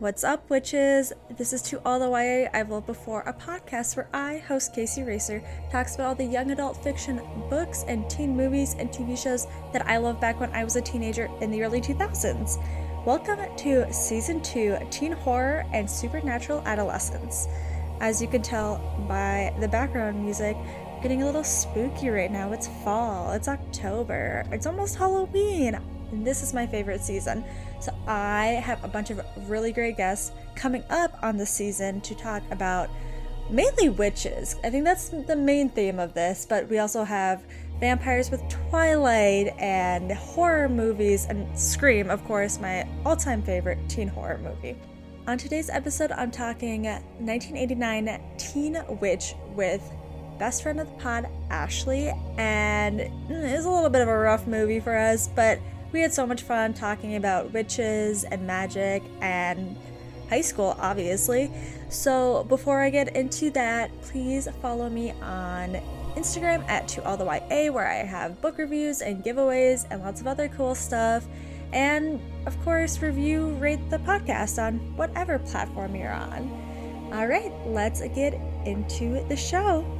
What's up, witches? This is To All the YA I've Loved Before, a podcast where I, host Kaycee Racer, talks about all the young adult fiction books and teen movies and TV shows that I loved back when I was a teenager in the early 2000s. Welcome to Season 2 Teen Horror and Supernatural Adolescence. As you can tell by the background music, getting a little spooky right now. It's fall, it's October, it's almost Halloween, and this is my favorite season. So I have a bunch of really great guests coming up on the season to talk about mainly witches. I think that's the main theme of this, but we also have vampires with Twilight and horror movies and Scream, of course, my all-time favorite teen horror movie. On today's episode, I'm talking 1989 Teen Witch with best friend of the pod, Ashley, and mm, it's a little bit of a rough movie for us, but we had so much fun talking about witches and magic and high school, obviously. So before I get into that, please follow me on Instagram at to all the YA where I have book reviews and giveaways and lots of other cool stuff. And of course, review, rate the podcast on whatever platform you're on. All right, let's get into the show.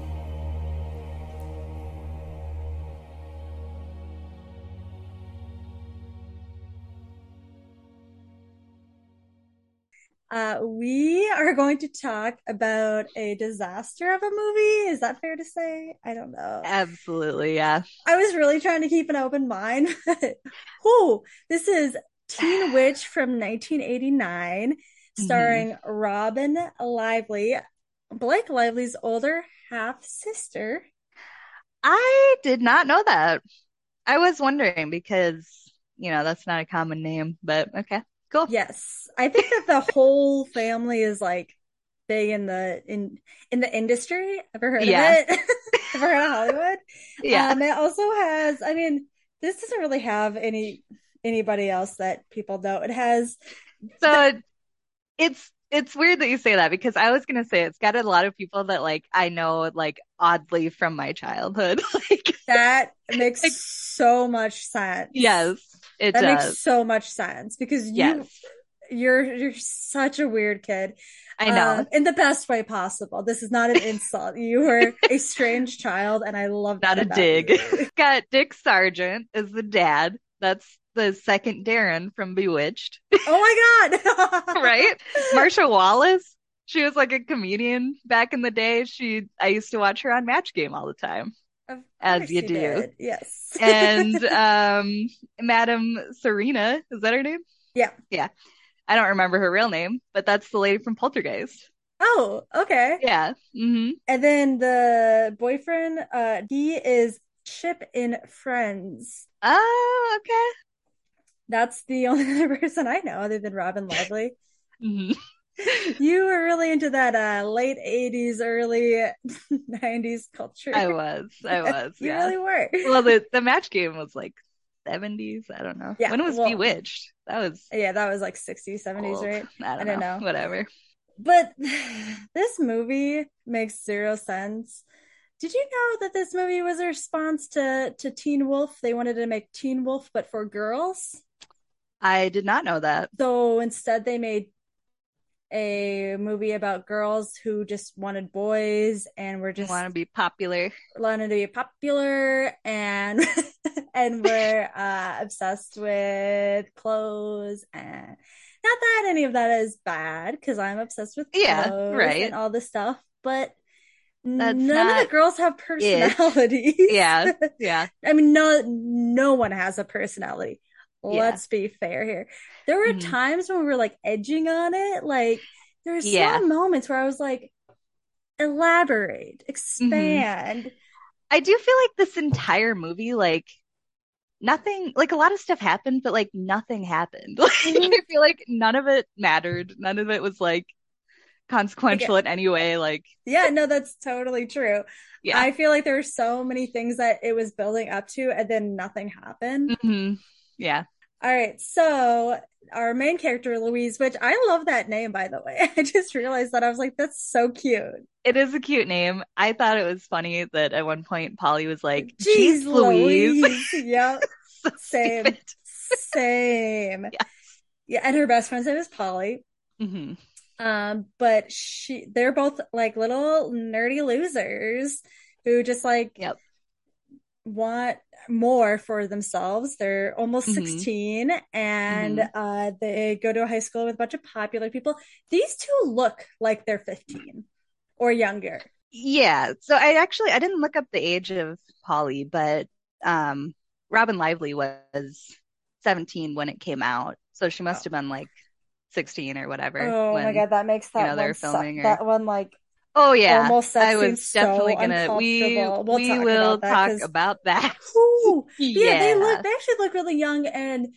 Uh, we are going to talk about a disaster of a movie. Is that fair to say? I don't know. Absolutely, yeah. I was really trying to keep an open mind. oh, this is Teen Witch from 1989, starring mm-hmm. Robin Lively, Blake Lively's older half sister. I did not know that. I was wondering because, you know, that's not a common name, but okay. Cool. Yes. I think that the whole family is like big in the in in the industry. Ever heard yeah. of it? Ever heard of Hollywood? Yeah. Um, it also has I mean, this doesn't really have any anybody else that people know. It has So it's it's weird that you say that because I was gonna say it's got a lot of people that like I know like oddly from my childhood. like that makes like, so much sense. Yes. It that does. makes so much sense because you yes. you're you're such a weird kid. I know. Um, in the best way possible. This is not an insult. you were a strange child and I love that. Not a dig. Got Dick Sargent as the dad. That's the second Darren from Bewitched. Oh my god. right? Marcia Wallace. She was like a comedian back in the day. She I used to watch her on Match Game all the time as you do. Did. Yes. and um Madam Serena, is that her name? Yeah. Yeah. I don't remember her real name, but that's the lady from Poltergeist. Oh, okay. Yeah. Mm-hmm. And then the boyfriend, uh, he is Chip in Friends. Oh, okay. That's the only other person I know other than Robin Lively. mm-hmm you were really into that uh, late 80s early 90s culture. I was i was you yeah. really were. Well the, the match game was like 70s i don't know. Yeah when was well, bewitched? That was yeah that was like 60s 70s old. right? I don't, I don't know. know. Whatever. But this movie makes zero sense. Did you know that this movie was a response to to teen wolf? They wanted to make teen wolf but for girls? I did not know that. So instead, they made a movie about girls who just wanted boys and were just want to be popular. wanted to be popular and and were uh obsessed with clothes and not that any of that is bad because i'm obsessed with yeah right. and all this stuff but That's none of the girls have personalities. It. yeah yeah. I mean no no one has a personality Let's be fair here. There were mm-hmm. times when we were like edging on it. Like there were yeah. some moments where I was like, elaborate, mm-hmm. expand. Mm-hmm. I do feel like this entire movie, like nothing, like a lot of stuff happened, but like nothing happened. Like mm-hmm. I feel like none of it mattered. None of it was like consequential in any way. Like yeah, no, that's totally true. Yeah, I feel like there were so many things that it was building up to, and then nothing happened. Mm-hmm. Yeah. All right. So our main character, Louise, which I love that name, by the way. I just realized that I was like, that's so cute. It is a cute name. I thought it was funny that at one point Polly was like, "Jeez, Louise." Louise. yep. so Same. Same. Yeah. yeah. And her best friend's name is Polly. hmm Um, but she they're both like little nerdy losers who just like Yep. Want more for themselves. They're almost hmm 16 and hmm uh they go to a high school with a bunch of popular people. These two look like they're 15 or younger. Yeah. So I actually I didn't look up the age of Polly, but um Robin Lively was 17 when it came out. So she must have been like 16 or whatever Oh my God, that makes you that know, they one were su- filming or that one like Oh yeah. almost I was definitely so gonna we. We'll we talk will about talk about that. Ooh. But yeah, they look they actually look really young and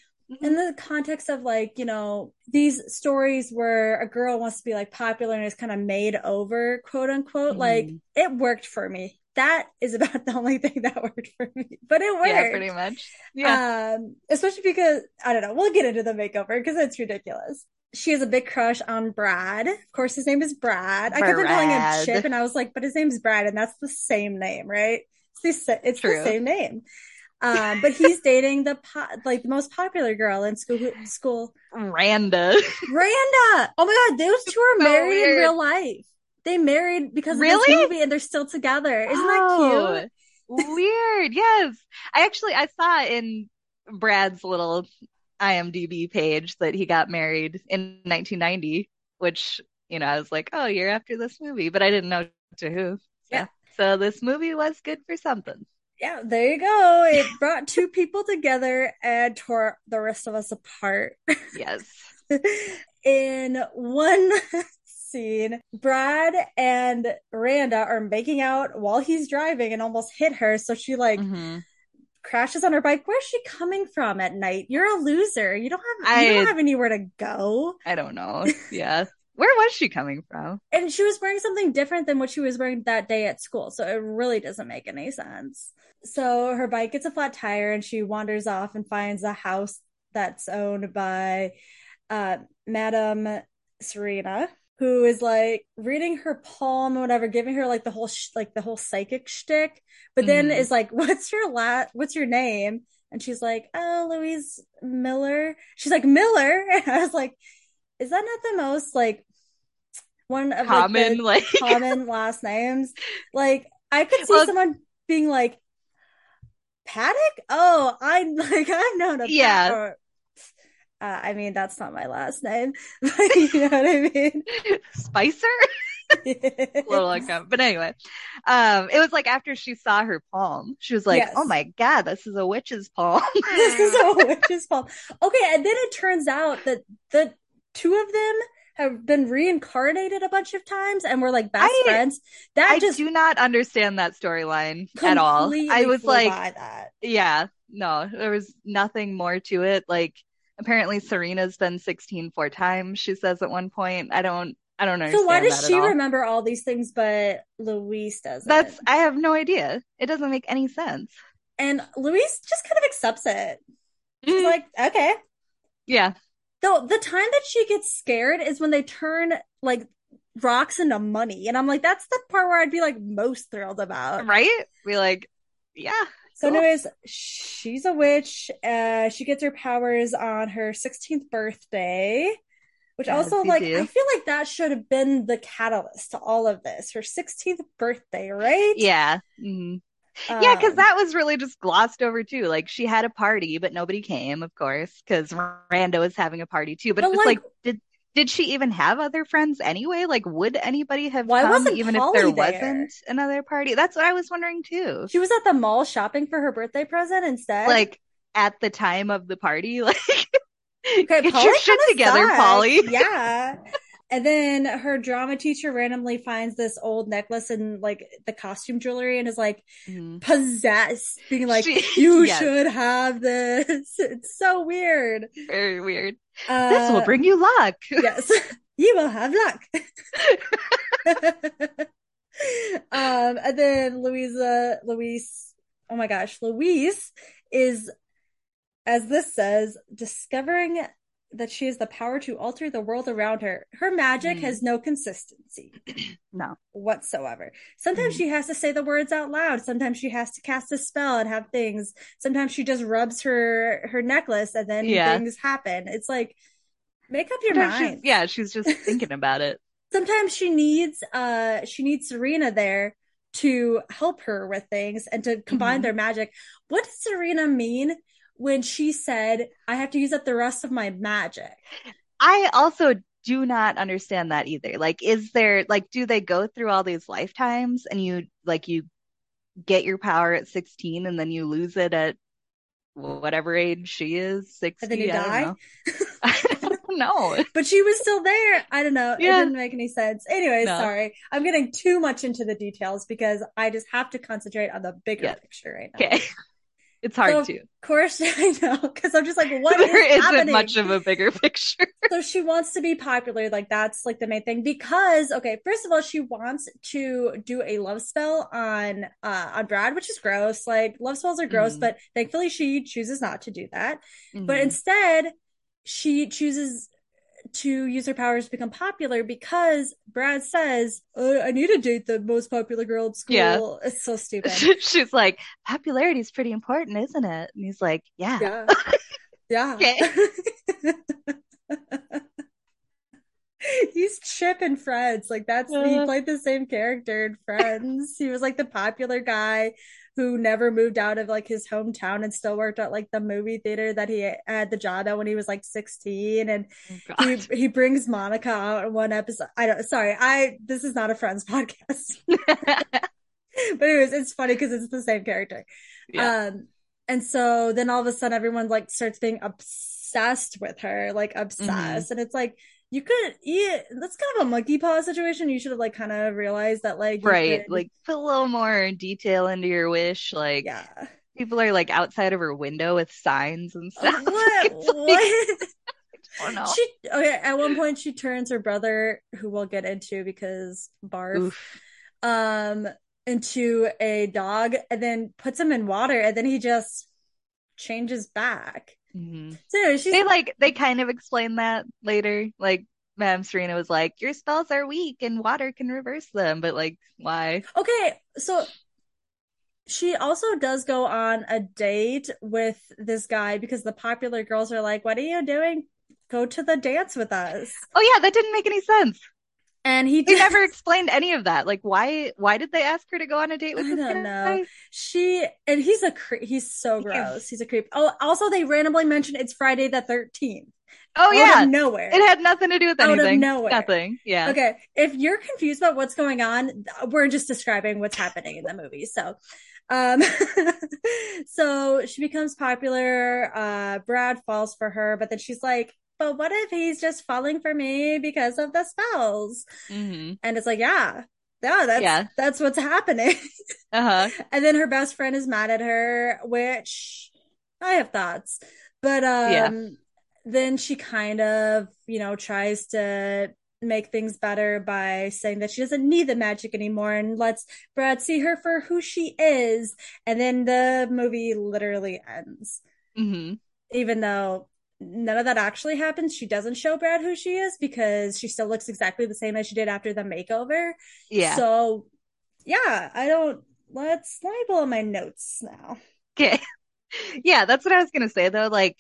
in hmm the context of like, you know, these stories where a girl wants to be like popular and is kind of made over, quote unquote, like hmm it worked for me. That is about the only thing that worked for me. But it Yeah, pretty much. Yeah. Um, especially because I don't know, we'll get into the makeover because it's ridiculous. She has a big crush on Brad. Of course, his name is Brad. I kept on calling him Chip, and I was like, but his name's Brad, and that's the same name, right? It's the, it's the same name. Um, but he's dating the po- like the most popular girl in school. School, Randa. Randa. Oh my God, those two are So married in real life. They married because of this movie, and they're still together. Isn't that cute? Oh, weird. Yes. I actually I saw in Brad's little IMDb page that he got married in 1990, which, you know, I was like, oh, year after this movie, but I didn't know to who. Yeah. So, so this movie was good for something. Yeah, there you go. It brought two people together and tore the rest of us apart. Yes. In one scene, Brad and Randa are making out while he's driving and almost hit her. So she like hmm crashes on her bike. Where's she coming from at night? You're a loser. You don't have you don't have anywhere to go. I don't know. Yeah. Where was she coming from? And she was wearing something different than what she was wearing that day at school. So it really doesn't make any sense. So her bike gets a flat tire and she wanders off and finds a house that's owned by uh, Madame Serena, who is like reading her palm or whatever, giving her like the whole sh- like the whole psychic shtick, but then hmm is like, "What's your la? What's your name?" And she's like, "Oh, Louise Miller." She's like, "Miller," and I was like, "Is that not the most like one of like Common, the like, common last names?" Like I could see well, someone being like, "Paddock." Oh, I like I've known a yeah. Or, uh, I mean, that's not my last name, but you know what I mean. Spicer? a little uncomfortable. But anyway, um, it was like after she saw her palm, she was like, "Oh my God, this is a witch's palm." This is a witch's palm." Okay, and then it turns out that the two of them have been reincarnated a bunch of times and were like best I friends. That I just do not understand that storyline at all. I was like, that. yeah, no, there was nothing more to it. Like apparently Serena's been 16 four times, she says at one point. I don't I don't know. So why does she all. remember all these things but Louise doesn't? That's I have no idea. It doesn't make any sense. And Louise just kind of accepts it. She's Mm, like, okay. yeah. Though the time that she gets scared is when they turn like rocks into money. And I'm like, that's the part where I'd be like most thrilled about. Right? Be like, yeah, So, cool. anyways, she's a witch. Uh, she gets her powers on her 16th birthday, which As also, like, do. I feel like that should have been the catalyst to all of this. Her 16th birthday, right? Yeah. Mhm. Yeah, because Um, that was really just glossed over too. Like she had a party, but nobody came, of course, because Randa was having a party too. But but it's like, like, did did she even have other friends anyway? Like, would anybody have why come wasn't even if there there? wasn't another party? That's what I was wondering too. She was at the mall shopping for her birthday present instead. Like at the time of the party, like Okay, get Polly your shit together. Polly. Yeah. And then her drama teacher randomly finds this old necklace in like the costume jewelry and is like Mhm. possessed, being like, She, you yes, should have this. It's so weird. very weird. This will Uh, bring you luck. yes, you will have luck. um, and then Louisa, Louise, oh my gosh, Louise is, as this says, discovering that she has the power to alter the world around her. Her magic Mhm. has no consistency No. whatsoever. Sometimes Mhm. she has to say the words out loud. Sometimes she has to cast a spell and have things. Sometimes she just rubs her her necklace and then Yeah. things happen. It's like Make up your Sometimes she's- mind. yeah, she's just thinking about it. Sometimes she needs uh she needs Serena there to help her with things and to combine Mhm. their magic. What does Serena mean when she said, I have to use up the rest of my magic? I also do not understand that either. Like, is there like, do they go through all these lifetimes and you like you get your power at 16 and then you lose it at whatever age she is, 60? And then you I die? don't know. But she was still there. I don't know. It didn't make any sense. Anyway, No. sorry. I'm getting too much into the details because I just have to concentrate on the bigger Yeah. picture right now. Okay. It's hard So, to. Of course, I know because I'm just like, what is There isn't happening? much of a bigger picture. so she wants to be popular like that's like the main thing because okay first of all she wants to do a love spell on uh on brad which is gross like love spells are gross Mhm. but thankfully she chooses not to do that but Mhm. instead she chooses to use her powers to become popular because brad says uh, i need to date the most popular girl at school Yeah. it's so stupid She's like, popularity is pretty important, isn't it? And he's like, yeah. yeah yeah Okay. He's Chip in Friends. Like that's he played the same character in Friends. he was like the popular guy who never moved out of like his hometown and still worked at like the movie theater that he had the job at when he was like 16 and Oh, he he brings Monica out in one episode. I don't sorry. I this is not a Friends podcast. but anyways, it's funny because it's the same character. Yeah. Um, and so then all of a sudden everyone like starts being obsessed with her, like obsessed. And it's like you could yeah, that's kind of a monkey paw situation. You should have like kind of realized that like Right. could- Like put a little more detail into your wish. Like yeah. people are like outside of her window with signs and stuff. Uh, What It's like, what? Don't. She okay, at one point she turns her brother, who we'll get into because barf, Oof. um, into a dog and then puts him in water and then he just changes back. Mhm. So anyway, she's They like they kind of explain that later. Like Madame Serena was like, Your spells are weak and water can reverse them, but like why? Okay, so she also does go on a date with this guy because the popular girls are like, What are you doing? Go to the dance with us. Oh yeah, that didn't make any sense. And he never explained any of that. Like why why did they ask her to go on a date with him? I don't guy? know. She and he's a cre- he's so gross. He's a creep. Oh, also they randomly mentioned it's Friday the 13th. Oh out yeah. nowhere. It had nothing to do with anything. Out of nowhere. Nothing. Yeah. Okay, if you're confused about what's going on, we're just describing what's happening in the movie. So, um, so she becomes popular. Uh, Brad falls for her, but then she's like, "But what if he's just falling for me because of the spells?" hmm And it's like, "Yeah, yeah, that's Yeah. that's what's happening." Uh-huh. and then her best friend is mad at her, which I have thoughts, but um, Yeah. then she kind of, you know, tries to make things better by saying that she doesn't need the magic anymore and lets Brad see her for who she is. And then the movie literally ends. hmm Even though none of that actually happens, she doesn't show Brad who she is because she still looks exactly the same as she did after the makeover. Yeah. So, yeah, I don't. Let's let me my notes now. Okay. Yeah, that's what I was gonna say though. Like,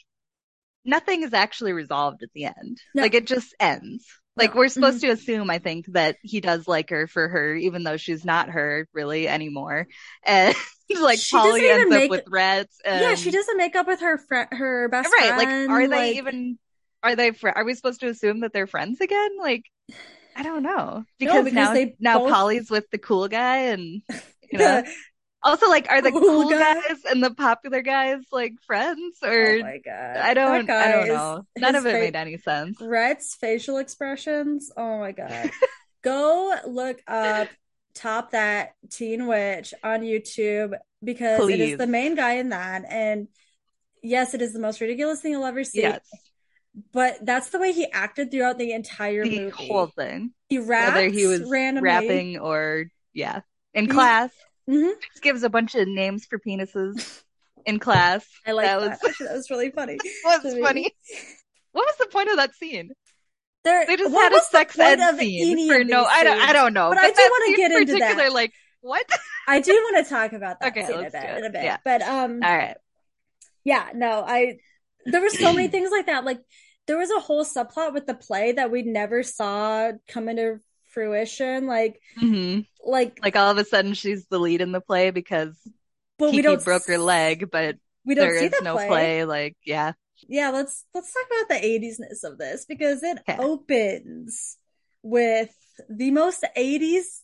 nothing is actually resolved at the end. No. Like, it just ends. Like, we're supposed Mhm. to assume, I think, that he does like her for her, even though she's not her really anymore. And like, She Polly ends make- up with Rhett. yeah, she doesn't make up with her friend, her best friend Right. Like, are they like- even? Are they? Fr- are we supposed to assume that they're friends again? Like, I don't know. Because, because now, they now both- Polly's with the cool guy, and you know. Also, like, are the Cool cool guy? guys and the popular guys like friends oh or oh my god, I don't I don't know. is- None of it fa- made any sense. Rhett's facial expressions. Oh my god, go look up top that Teen Witch on YouTube because it Please. is the main guy in that, and yes, it is the most ridiculous thing you'll ever see. Yes. But that's the way he acted throughout the entire The movie. whole thing. he raps Whether he was randomly. rapping or yeah. In class. Mhm. Just gives a bunch of names for penises in class. I like that. that was that was really funny. was funny. What was the point of that scene? There, They just what had a sex ed scene for no I don't I don't know. But I do wanna get in into that. like what? I do want to talk about that Okay, scene a bit, in a bit. Yeah. But um, All right. yeah, no, I there were so many things like that. Like there was a whole subplot with the play that we never saw come into fruition. Like, hmm like, Like all of a sudden she's the lead in the play because but we Kiki don't broke her leg, but We don't there see is no play. play. Like, yeah. Yeah, let's let's talk about the 80s-ness of this because it Okay. opens with the most 80s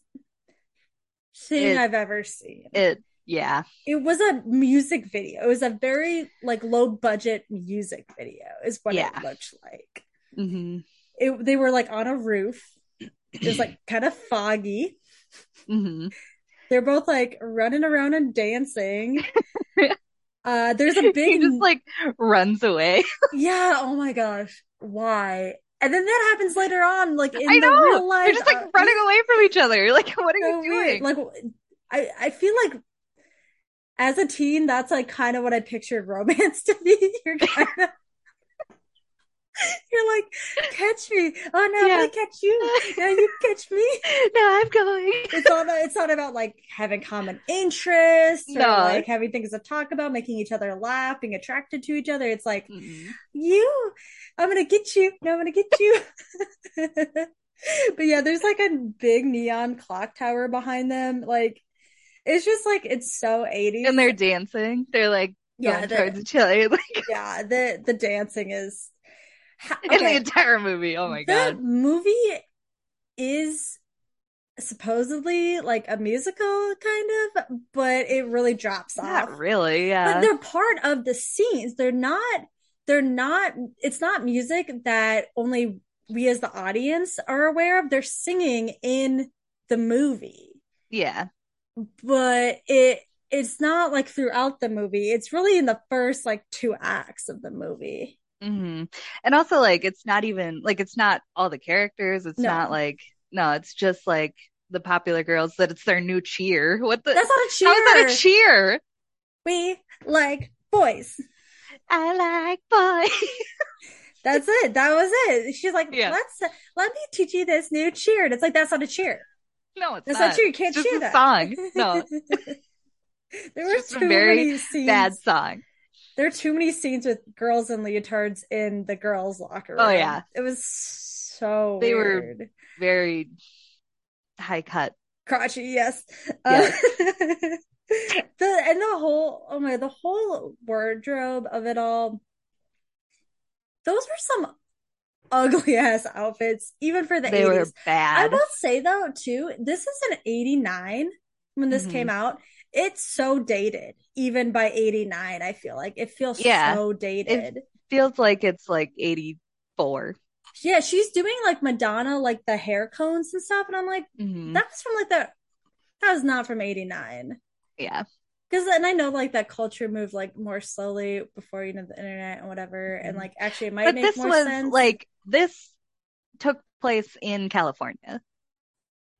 thing It- I've ever seen. It, yeah. it was a music video. It was a very like low budget music video is what Yeah. it looked like. hmm It they were like on a roof. Was like kind of foggy. hmm They're both like running around and dancing. Uh there's a He big just like runs away. yeah, oh my gosh. Why? And then that happens later on, like in I the know. real life. They're just like uh, running away from each other. Like, what are so you weird. doing? Like I I feel like as a teen, that's like kind of what I pictured romance to be. You're kind of you're like, catch me. Oh no, Yeah. gonna catch you. Now you catch me. no, I'm going. It's all it's not about like having common interests or No. like having things to talk about, making each other laugh, being attracted to each other. It's like Mm-mm. you, I'm gonna get you. No, I'm gonna get you. but yeah, there's like a big neon clock tower behind them. Like it's just like it's so 80s. And they're dancing. They're like yeah, the, towards each other. Like yeah, the the dancing is In the entire movie. Oh my the god. movie is supposedly like a musical kind of, but it really drops off. Not really, but yeah. they're part of the scenes they're not they're not it's not music that only we as the audience are aware of they're singing in the movie Yeah. but it it's not like throughout the movie it's really in the first like two acts of the movie hmm And also like it's not even like it's not all the characters. It's No. not like no, it's just like the popular girls that it's their new cheer. What the that's not a cheer How is that a cheer? we like boys I like boys. that's it that was it she's like Yeah. let's let me teach you this new cheer and it's like that's not a cheer no, it's that's not. not true you can't It's just cheer a that song. No. there a too very many scenes Bad song. There are too many scenes with girls in leotards in the girls' locker room. Oh, yeah. It was so They were- Very high cut. crotchety, yes. Yes. Uh, the and the whole oh my the whole wardrobe of it all. Those were some ugly ass outfits, even for the They were 80s. I will say though, too, this is an 89 when this Mhm. came out. It's so dated, even by 89, I feel like. It feels Yeah. so dated. it Feels like it's like 84. Yeah, she's doing like Madonna, like the hair cones and stuff, and I'm like, hmm that was from like the that was not from '89. Yeah. Because and I know like that culture moved like more slowly before you know the internet and whatever, and Mhm. like actually it might But make this more was sense. like this took place in California.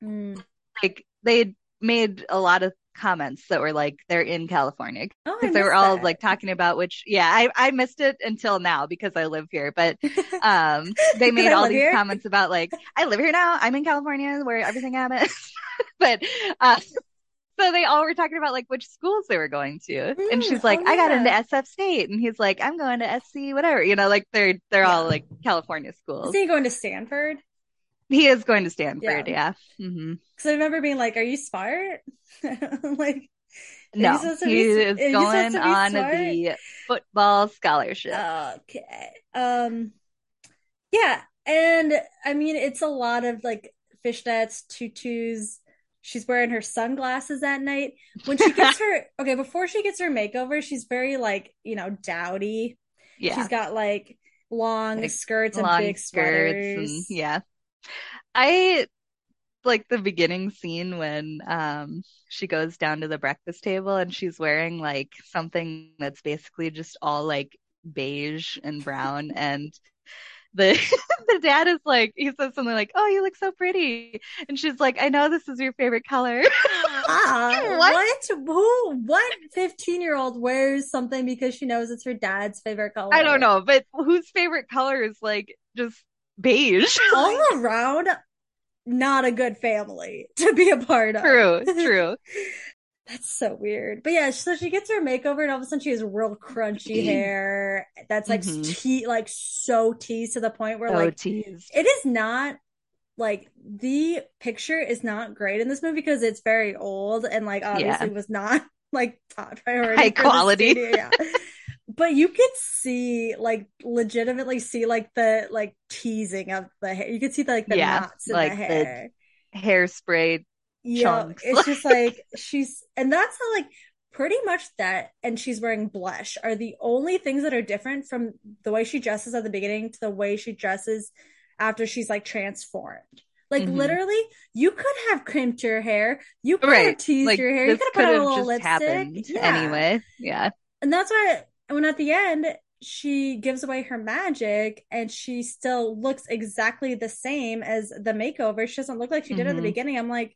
Mm. Like they made a lot of comments that were like they're in California oh, because they were all that. like talking about which yeah I I missed it until now because I live here but um they made all these here? comments about like I live here now I'm in California where everything happens but uh so they all were talking about like which schools they were going to and Mm, she's like oh, I got yeah. into SF State and he's like I'm going to SC whatever you know like they're they're all like California schools Is he going to Stanford? He is going to Stanford yeah, hmm Because I remember being like, "Are you smart?" like, no he be- is going on smart? the football scholarship Okay. Um yeah, and I mean it's a lot of like fishnets, tutus. She's wearing her sunglasses at night. When she gets her okay, before she gets her makeover, she's very like, you know, dowdy. yeah She's got like long Like, skirts and long big skirts and yeah. I like the beginning scene when um she goes down to the breakfast table and she's wearing like something that's basically just all like beige and brown and the the dad is like he says something like, "Oh, you look so pretty." And she's like, "I know this is your favorite color." Ah, What? what? Who? What 15 year old wears something because she knows it's her dad's favorite color? I don't know, but whose favorite color is like just beige? All around, not a good family to be a part of. True, true. That's so weird. But yeah, so she gets her makeover and all of a sudden she has real crunchy hair that's like Mhm. te- like so teased to the point where So like teased. it is not like the picture is not great in this movie because it's very old and like obviously Yeah. was not like top priority High quality. yeah. But you could see like legitimately see like the like teasing of the hair. You could see the, like the Yeah, knots in like the the hair. Hairspray. Yeah, chunks. it's just like she's, and that's how like pretty much that, and she's wearing blush are the only things that are different from the way she dresses at the beginning to the way she dresses after she's like transformed. Like Mhm. literally, you could have crimped your hair, you could have teased Like your hair, you could have put on a little lipstick. Yeah. anyway. Yeah. And that's why when at the end she gives away her magic and she still looks exactly the same as the makeover. She doesn't look like she did at the Mhm. beginning. I'm like,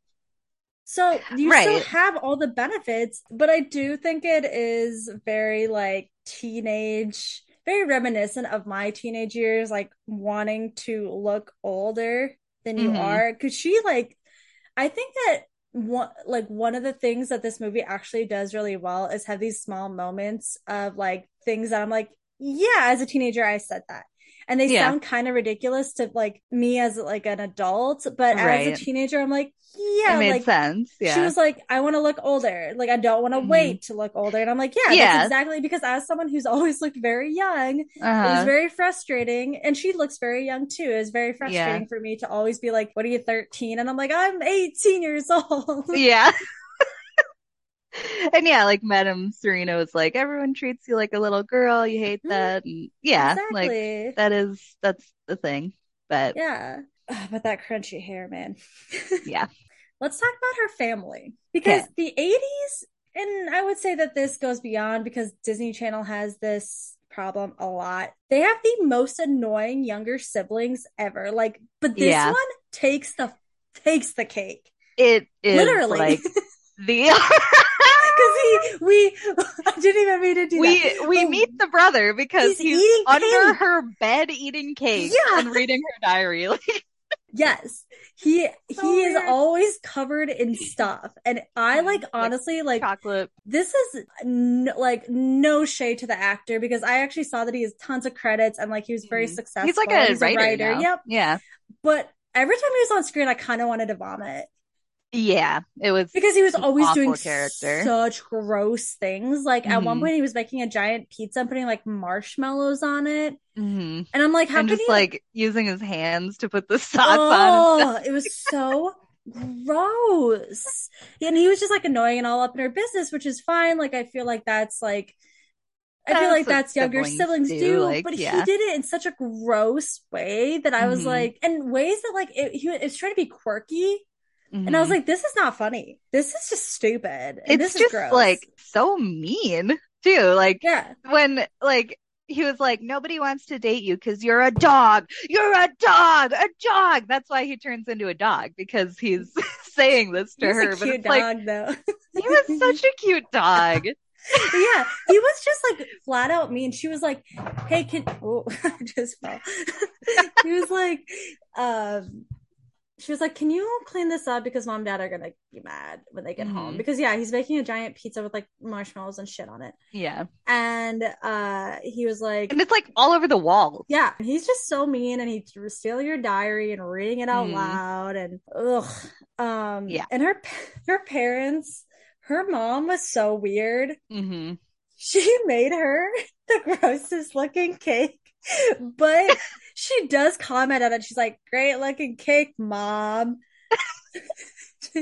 so you still have all the benefits, but I do think it is very like teenage, very reminiscent of my teenage years, like wanting to look older than you Mhm. are. Cause she like I think that one like one of the things that this movie actually does really well is have these small moments of like things that I'm like, yeah, as a teenager I said that. And they Yeah. sound kind of ridiculous to like me as like an adult, but as a teenager I'm like, It yeah, made like sense. she was like, I want to look older. Like, I don't want to Mhm. wait to look older. And I'm like, yeah, Yeah. that's exactly because as someone who's always looked very young, it was Uh-huh. very frustrating. And she looks very young too. It was very frustrating Yeah. for me to always be like, what are you, 13? And I'm like, I'm 18 years old. Yeah. And yeah, like Madame Serena was like, everyone treats you like a little girl. You hate Mhm. that. And yeah, like that is that's the thing. But yeah. But that crunchy hair, man. yeah. Let's talk about her family because Okay. the 80s, and I would say that this goes beyond because Disney Channel has this problem a lot. They have the most annoying younger siblings ever. Like, but this Yeah. one takes the takes the cake. It is Literally. like the Because he we I didn't even mean to do we that. we But meet the brother because he's he's, under cake. her bed eating cake Yeah. and reading her diary. Yes. He So he is always covered in stuff. And I like Like, honestly like chocolate. this is no, like no shade to the actor because I actually saw that he has tons of credits and like he was very Mhm. successful. He's like a He's writer, now. Yep. Yeah. But every time he was on screen, I kind of wanted to vomit Yeah. It was because he was always doing character. such gross things. Like at one Mhm. point, he was making a giant pizza and putting like marshmallows on it, hmm and I'm like, how And can just you? like using his hands to put the sauce on oh, stuff. it was so gross. And he was just like annoying and all up in her business, which is fine. Like I feel like that's like I feel like that's younger siblings siblings do, do, like, but he did it in such a gross way that I was Mhm. like, and ways that like it, he it's trying to be quirky, and I was Mhm. like, this is not funny. This is just stupid, and it's this is just gross. like so mean too. Like yeah, when like he was like, nobody wants to date you because you're a dog. You're a dog, a dog. That's why he turns into a dog because he's saying this to he's her. But it's like dog though. he was such a cute dog. yeah, he was just like flat out mean. She was like, "Hey, can oh, I just fell." he was like, um, she was like, "Can you clean this up because mom and dad are gonna be mad when they get home?" Mhm. Because yeah, he's making a giant pizza with like marshmallows and shit on it, Yeah, and uh, he was like. and it's like all over the wall. Yeah, he's just so mean, and he's stealing your diary and reading it out Mhm. loud, and ugh, um, Yeah. and her her parents, her mom was so weird hmm she made her the grossest looking cake, but she does comment on it. She's like, "Great looking cake, mom."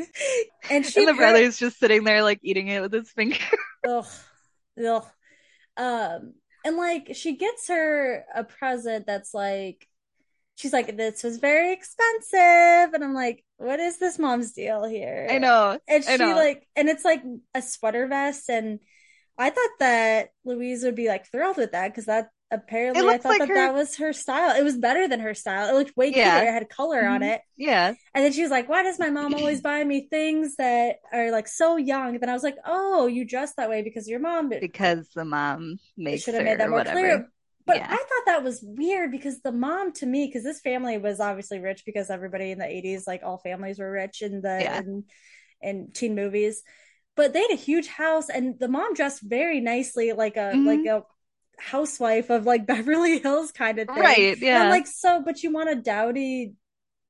and she And the par- brother's just sitting there like eating it with his finger. ugh, ugh. Um, and like she gets her a present that's like, she's like, "This was very expensive," and I'm like, "What is this mom's deal here?" I know. And she know. like, and it's like a sweater vest, and I thought that Louise would be like thrilled with that because that apparently I thought like that her- that was her style. It was better than her style. It looked way Yeah. cuter. It had color on Mhm. it. Yeah. And then she was like, "Why does my mom always buy me things that are like so young?" Then I was like, "Oh, you dress that way because your mom Because the mom makes should have made that more whatever. clear." But Yeah. I thought that was weird because the mom to me, because this family was obviously rich because everybody in the 80s, like all families were rich in the Yeah. in, in teen movies. but they had a huge house and the mom dressed very nicely like a mm-hmm. like a housewife of like Beverly Hills kind of thing. Right. Yeah. And like, so, but you want a dowdy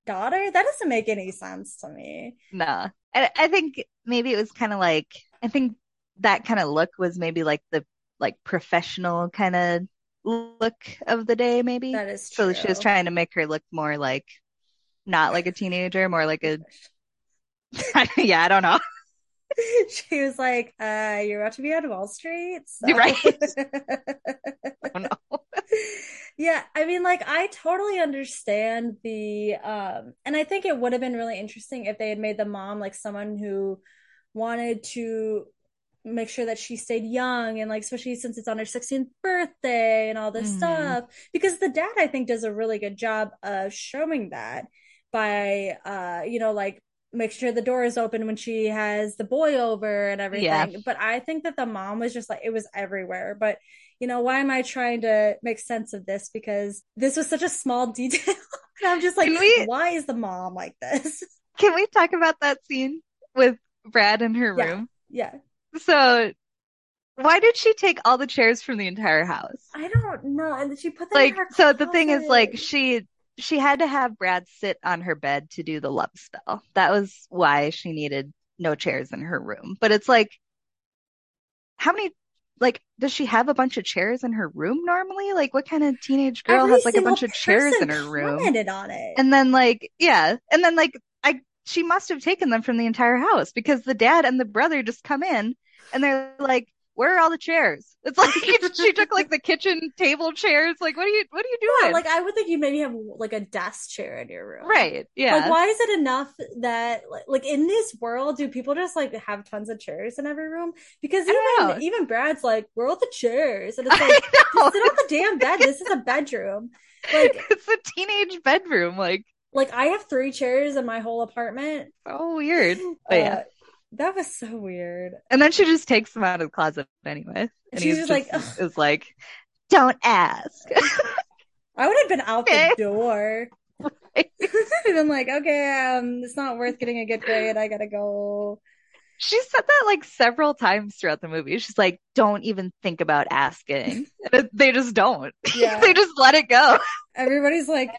daughter? That doesn't make any sense to me. Nah. I, I think maybe it was kind of like, I think that kind of look was maybe like the like professional kind of look of the day, maybe. That is true. So she was trying to make her look more like not like a teenager, more like a yeah, I don't know. she was like, uh, you're about to be on Wall Street. So. Right. oh, no. yeah, I mean, like, I totally understand the um and I think it would have been really interesting if they had made the mom like someone who wanted to make sure that she stayed young and like especially since it's on her 16th birthday and all this mm-hmm. stuff because the dad i think does a really good job of showing that by uh you know like make sure the door is open when she has the boy over and everything. Yeah. But I think that the mom was just like it was everywhere. But you know, why am I trying to make sense of this? Because this was such a small detail. I'm just like, we, why is the mom like this? Can we talk about that scene with Brad in her room? Yeah. So why did she take all the chairs from the entire house? I don't know. And she put them like so the thing is like she she had to have Brad sit on her bed to do the love spell. That was why she needed no chairs in her room. But it's like, how many, like, does she have a bunch of chairs in her room normally? Like, what kind of teenage girl Every has like a bunch of chairs in her room? on it. And then, like, yeah. And then, like, I, she must have taken them from the entire house because the dad and the brother just come in and they're like, where are all the chairs? It's like she took like the kitchen table chairs. Like, what are you, what are you doing? Yeah, like I would think you maybe have like a desk chair in your room. Right. Yeah. Like, why is it enough that like in this world, do people just like have tons of chairs in every room? Because even even Brad's like, where are all the chairs? And it's like, sit on the damn bed. This is a bedroom. Like it's a teenage bedroom. Like like I have three chairs in my whole apartment. Oh, weird. But uh, yeah. That was so weird. And then she just takes him out of the closet anyway. And she's just, like, is like, don't ask. I would have been out okay. the door. Right. I'm like, okay, um, it's not worth getting a good grade. I gotta go. She said that like several times throughout the movie. She's like, don't even think about asking. they just don't. Yeah. they just let it go. Everybody's like,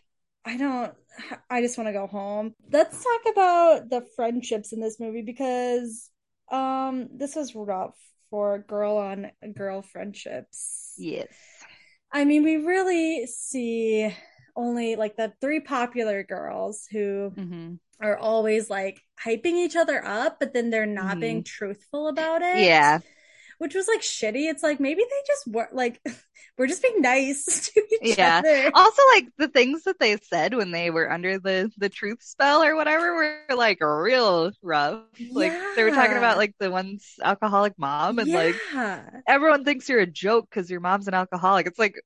I don't I just want to go home. Let's talk about the friendships in this movie because um this was rough for girl on girl friendships. Yes. I mean, we really see only like the three popular girls who mm-hmm. are always like hyping each other up, but then they're not mm-hmm. being truthful about it. Yeah which was like shitty. It's like maybe they just were like we're just being nice to each yeah. other. Also, like the things that they said when they were under the the truth spell or whatever were like real rough. Like yeah. they were talking about like the one's alcoholic mom and yeah. like everyone thinks you're a joke because your mom's an alcoholic. It's like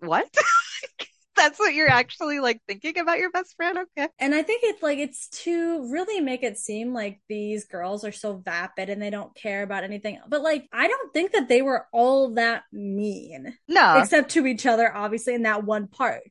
what? that's what you're actually like thinking about your best friend. Okay. And I think it's like it's to really make it seem like these girls are so vapid and they don't care about anything. But like I don't think that they were all that mean. No. Except to each other, obviously, in that one part.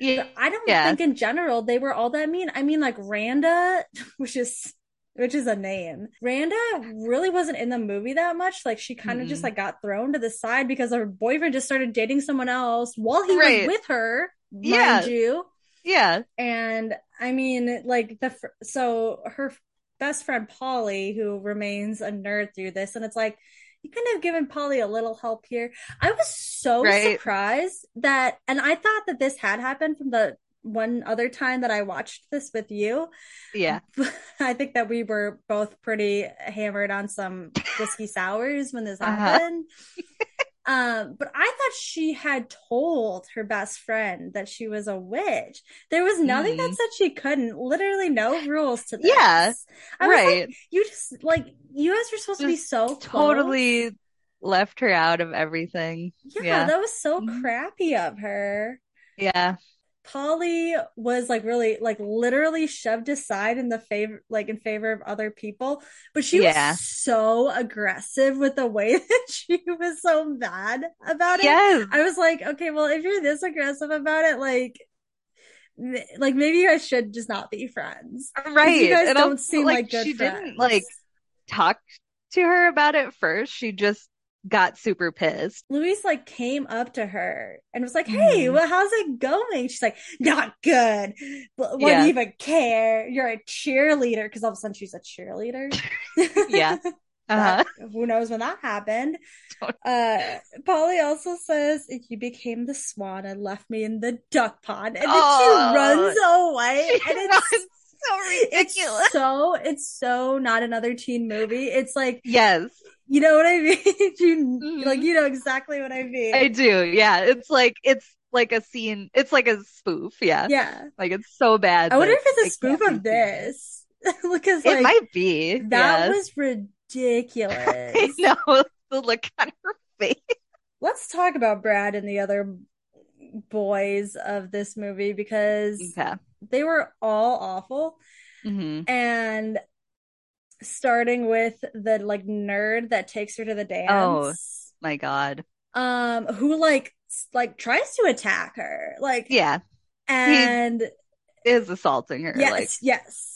Yeah. But I don't yeah. think in general they were all that mean. I mean, like Randa, which is which is a name. Randa really wasn't in the movie that much. Like she kind of mm-hmm. just like got thrown to the side because her boyfriend just started dating someone else while he right. was with her yeah. mind you. Yeah. And I mean, like the so her best friend Polly, who remains a nerd through this, and it's like you could have given Polly a little help here. I was so right. surprised that, and I thought that this had happened from the one other time that I watched this with you. Yeah. I think that we were both pretty hammered on some whiskey sours when this uh-huh. happened. Um, but I thought she had told her best friend that she was a witch. There was nothing mm. that said she couldn't. Literally no rules to this. Yeah. Right. Like, you just like you guys were supposed just to be so totally close. left her out of everything. Yeah, yeah. that was so mm. crappy of her. Yeah. Polly was like really like literally shoved aside in the favor like in favor of other people, but she yeah. was so aggressive with the way that she was so mad about it. Yes. I was like, okay, well, if you're this aggressive about it, like like maybe you guys should just not be friends. Right. You guys and don't seem like, like good she friends. didn't like talk to her about it first. She just got super pissed. Louise like came up to her and was like, "Hey, mm-hmm. well, how's it going?" She's like, "Not good. What yeah. do you even care? You're a cheerleader." Because all of a sudden she's a cheerleader. yeah. Uh-huh. That, who knows when that happened? Uh, Polly also says you became the swan and left me in the duck pond, and then oh, she runs away, and it's so ridiculous. It's so it's so not another teen movie. It's like yes, you know what I mean? you, mm-hmm. Like you know exactly what I mean. I do. Yeah, it's like it's like a scene. It's like a spoof. Yeah, yeah. Like it's so bad. I wonder if it's a spoof of this. because like, it might be. That was ridiculous. I know the look on her face. Let's talk about Brad and the other boys of this movie because okay. they were all awful. Mm-hmm. And starting with the like nerd that takes her to the dance. Oh my god. Um, who like like tries to attack her. Like yeah, and he is assaulting her. Yes, like, yes.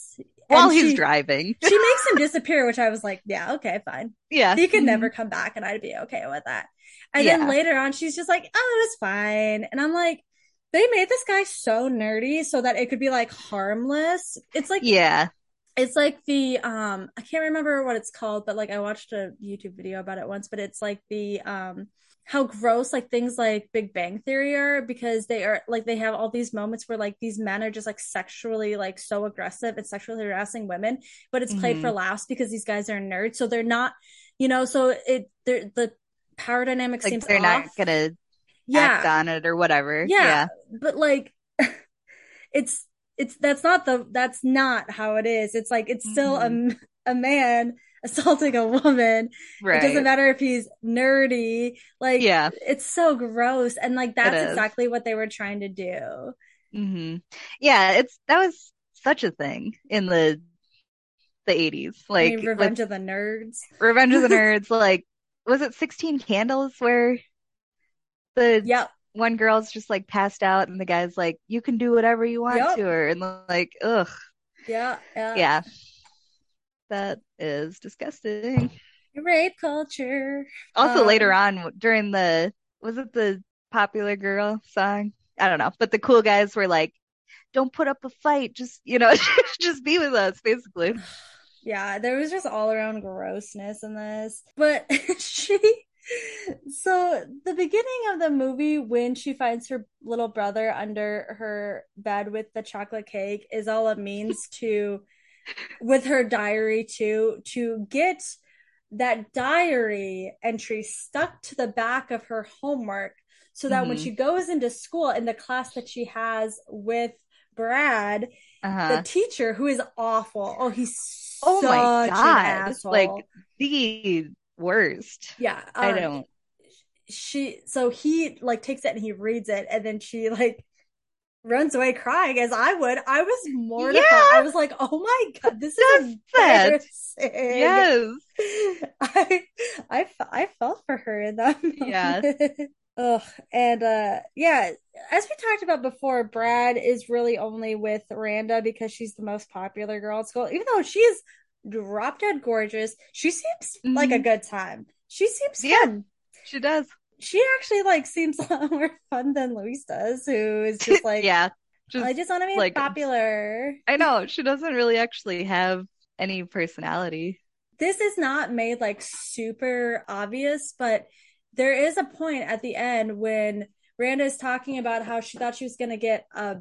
While and he's she, driving, she makes him disappear, which I was like, yeah, okay, fine. Yeah, he could mm-hmm. never come back, and I'd be okay with that. And yeah. then later on, she's just like, oh, it's fine, and I'm like, they made this guy so nerdy so that it could be like harmless. It's like yeah, it's like the um I can't remember what it's called, but like I watched a YouTube video about it once, but it's like the um how gross like things like Big Bang Theory are because they are like they have all these moments where like these men are just like sexually like so aggressive and sexually harassing women, but it's played mm-hmm. for laughs because these guys are nerds, so they're not, you know, so it they're the power dynamic like seems they're off. not gonna yeah. act on it or whatever. Yeah, yeah. but like it's it's that's not the that's not how it is. It's like it's still mm-hmm. a a man assaulting a woman. Right. It doesn't matter if he's nerdy. Like yeah. it's so gross. And like that's exactly what they were trying to do. Mm-hmm. Yeah, it's that was such a thing in the the 80s. Like mean, Revenge of the Nerds. Revenge of the Nerds, like was it 16 Candles where the yep one girl's just like passed out and the guy's like you can do whatever you want yep. to her and like ugh. Yeah yeah. Yeah. That is disgusting. Rape culture. Also um, later on during the was it the popular girl song? I don't know. But the cool guys were like don't put up a fight. Just you know just be with us basically. Yeah there was just all around grossness in this. But she so the beginning of the movie when she finds her little brother under her bed with the chocolate cake is all a means to with her diary to to get that diary entry stuck to the back of her homework so that mm-hmm. when she goes into school in the class that she has with Brad, uh-huh. the teacher who is awful. Oh, he's oh my god, like the worst. Yeah. Um, I don't. She, so he like takes it and he reads it and then she like runs away crying as I would. I was mortified. Yeah. I was like, oh my God, this is embarrassing. Yes. I, I, I felt for her in that moment. Yeah. Ugh. And uh yeah, as we talked about before, Brad is really only with Randa because she's the most popular girl at school, even though she's drop dead gorgeous. She seems mm-hmm. like a mm-hmm. good time. She seems yeah, fun. She does. She actually like seems a lot more fun than Louise does, who is just like yeah. Just, I just want to be like, popular. I know she doesn't really actually have any personality. This is not made like super obvious, but there is a point at the end when Randa is talking about how she thought she was going to get a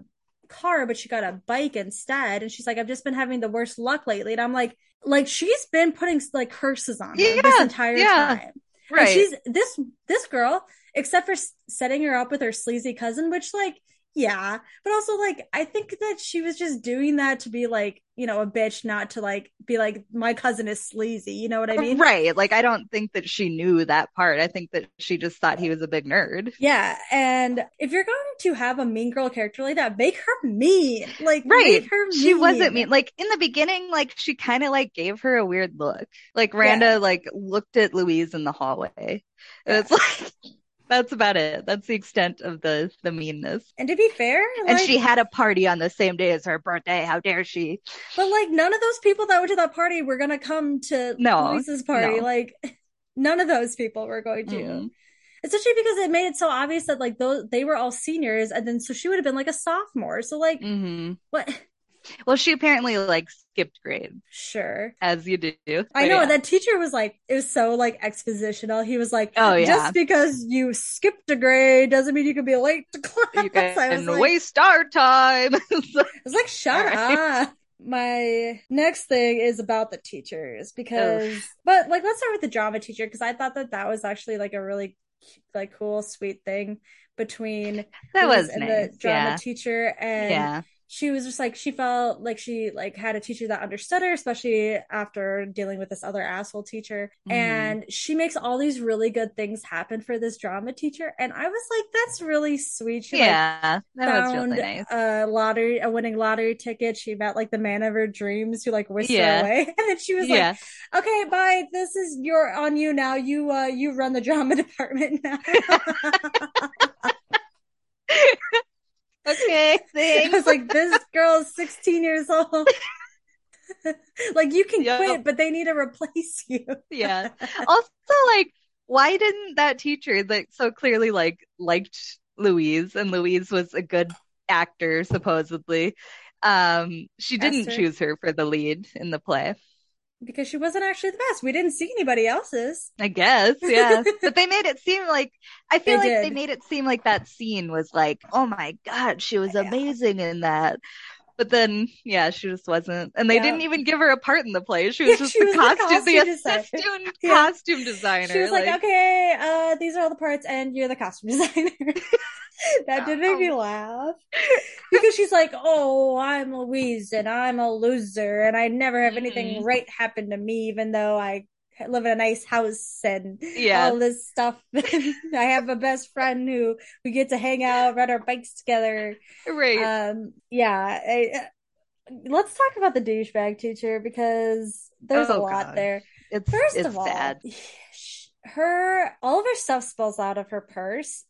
car, but she got a bike instead. And she's like, I've just been having the worst luck lately. And I'm like, like she's been putting like curses on her yeah, this entire yeah. time. Right. And she's this this girl, except for setting her up with her sleazy cousin, which like yeah, but also like I think that she was just doing that to be like you know, a bitch not to like be like, my cousin is sleazy. You know what I mean? Right. Like, I don't think that she knew that part. I think that she just thought he was a big nerd. Yeah. And if you're going to have a mean girl character like that, make her mean. Like, right. her mean. She wasn't mean. Like, in the beginning, like, she kind of like gave her a weird look. Like, Randa, yeah. like, looked at Louise in the hallway. And yeah. it's like, That's about it. That's the extent of the the meanness. And to be fair, And she had a party on the same day as her birthday. How dare she? but like none of those people that went to that party were gonna come to No, Louise's party. no. Like none of those people were going to. Mm. Especially because it made it so obvious that like those they were all seniors, and then so she would have been like a sophomore. So like hmm what? Well, she apparently like skipped grade, Sure. as you do. I know yeah. that teacher was like it was so like expositional. He was like, Oh, yeah. just because you skipped a grade doesn't mean you can be late to class. you I was can like, waste our time. I was like, shut right. up. My next thing is about the teachers because, but like, let's start with the drama teacher because I thought that that was actually like a really like cool, sweet thing between that was and nice. the drama Yeah. teacher and Yeah. She was just like she felt like she like had a teacher that understood her especially after dealing with this other asshole teacher Mhm. and she makes all these really good things happen for this drama teacher and i was like that's really sweet she like Yeah. That was really nice. a lottery a winning lottery ticket she met like the man of her dreams who like whisked Yeah. her away and then she was Yeah. like okay bye this is your on you now you uh you run the drama department now Okay. thanks. I was like, this girl is 16 years old. like, you can Yep. quit, but they need to replace you. yeah. Also, like, why didn't that teacher that so clearly like liked Louise and Louise was a good actor supposedly? Um, she didn't Esther. choose her for the lead in the play. Because she wasn't actually the best. We didn't see anybody else's. I guess, yeah. But they made it seem like I feel They like they made it seem like that scene was like, oh my God, she was Yeah. amazing in that. But then, yeah, she just wasn't. And they Yeah. didn't even give her a part in the play. She was Yeah, just she the was costume, the, costume designer. assistant Yeah. costume designer. She was like, okay, uh, these are all the parts, and you're the costume designer. that did make me laugh. Because she's like, oh, I'm Louise, and I'm a loser, and I never have anything Mhm. right happen to me, even though I live in a nice house and Yeah. all this stuff. I have a best friend who we get to hang out, ride our bikes together. right. Um, yeah. I, let's talk about the douchebag teacher because there's a Oh, lot God. there. it's First it's of all, bad. her all of her stuff spills out of her purse,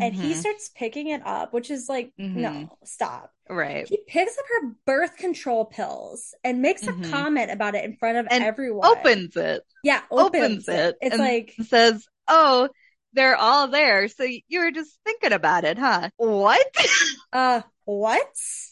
and he Mhm. starts picking it up, which is like, Mhm. no, stop. Right. He picks up her birth control pills and makes a Mhm. comment about it in front of And everyone. Opens it. yeah, Opens it. It's and like, says, "Oh, they're all there. So you were just thinking about it, huh? What? uh, what?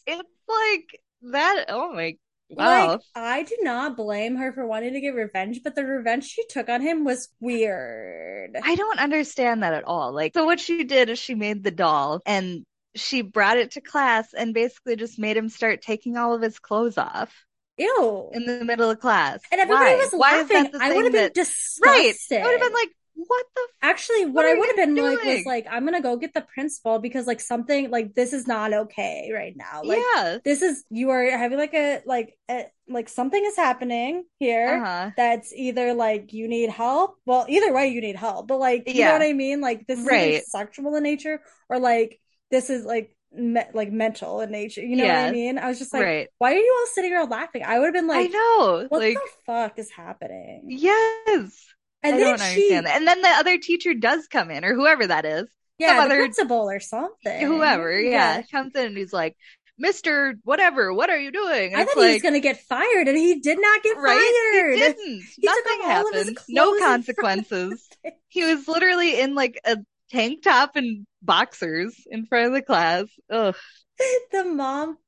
It's like that. Oh my, wow. Like, oh. I do not blame her for wanting to get revenge, but the revenge she took on him was weird. I don't understand that at all. Like, so what she did is she made the doll and she brought it to class and basically just made him start taking all of his clothes off Ew. in the middle of class. And everybody Why? was laughing. I would have been that- disgusted. right? I would have been like, what the? Actually, what, What I would have been like was like, I'm gonna go get the principal because like something like this is not okay right now. Like yeah. this is you are having like a like a, like something is happening here Uh-huh. that's either like you need help. Well, either way you need help, but like you know Yeah. what I mean? Like this is Right. sexual in nature or like this is like me- like mental in nature. You know what I mean? I was just like, right. why are you all sitting around laughing? I would have been like, I know. what like, the fuck is happening? yes. And I then don't she, understand that. And then the other teacher does come in, or whoever that is, yeah, the other- principal or something, whoever, yeah, comes in and he's like, Mister, whatever, what are you doing? And I thought he was gonna get fired, and he did not get right? fired. He didn't. He Nothing off all of his happened. No clothes in front of consequences. He was literally in like a tank top and boxers in front of the class. Ugh. the mom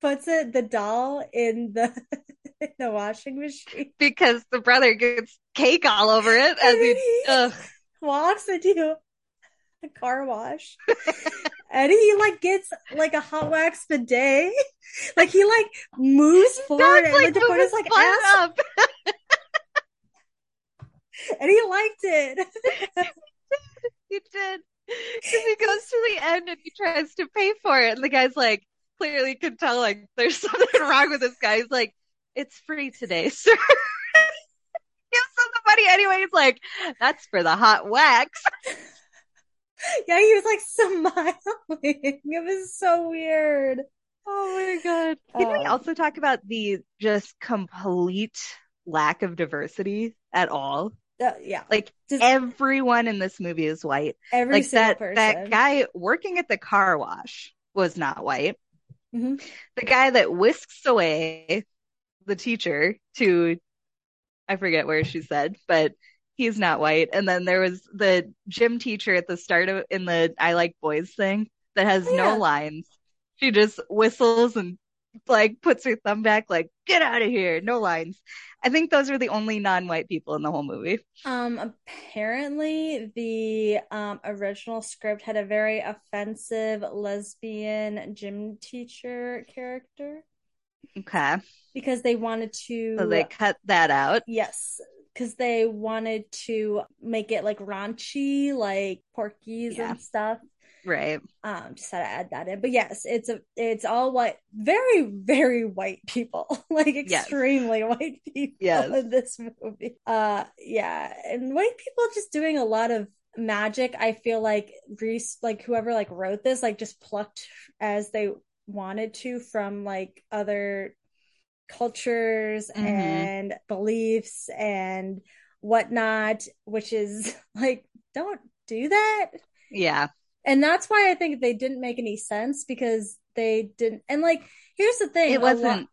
puts it the doll in the in the washing machine. Because the brother gets cake all over it as he, ugh. walks into a car wash. And he like gets like a hot wax bidet. Like he like moves forward That's and like like to put his moving like ass up. and he liked it. He did. Because he goes to the end and he tries to pay for it. And the guy's like, clearly could tell like there's something wrong with this guy. He's like, it's free today, sir. Him anyway. He's like, that's for the hot wax. Yeah, he was like smiling. It was so weird. Oh my God. Can we Um, also talk about the just complete lack of diversity at all Uh, yeah. Like Just everyone in this movie is white. every Like single that person. that guy working at the car wash was not white. Mhm. The guy that whisks away the teacher to I forget where she said, but he's not white. And then there was the gym teacher at the start of in the I like boys thing that has Oh, yeah. no lines. She just whistles and like puts her thumb back like get out of here, no lines. I think those are the only non-white people in the whole movie. Um, apparently the um original script had a very offensive lesbian gym teacher character Okay. because they wanted to So they cut that out. yes, because they wanted to make it like raunchy, like Porky's Yeah. and stuff. Right. Um, just had to add that in. But yes, it's a it's all white, very, very white people, like Yes. extremely white people Yes. in this movie. Uh yeah, and white people just doing a lot of magic. I feel like Reese, like whoever like wrote this, like just plucked as they wanted to from like other cultures Mhm. and beliefs and whatnot, which is like, don't do that. Yeah. And that's why I think they didn't make any sense because they didn't. And like, here's the thing: It wasn't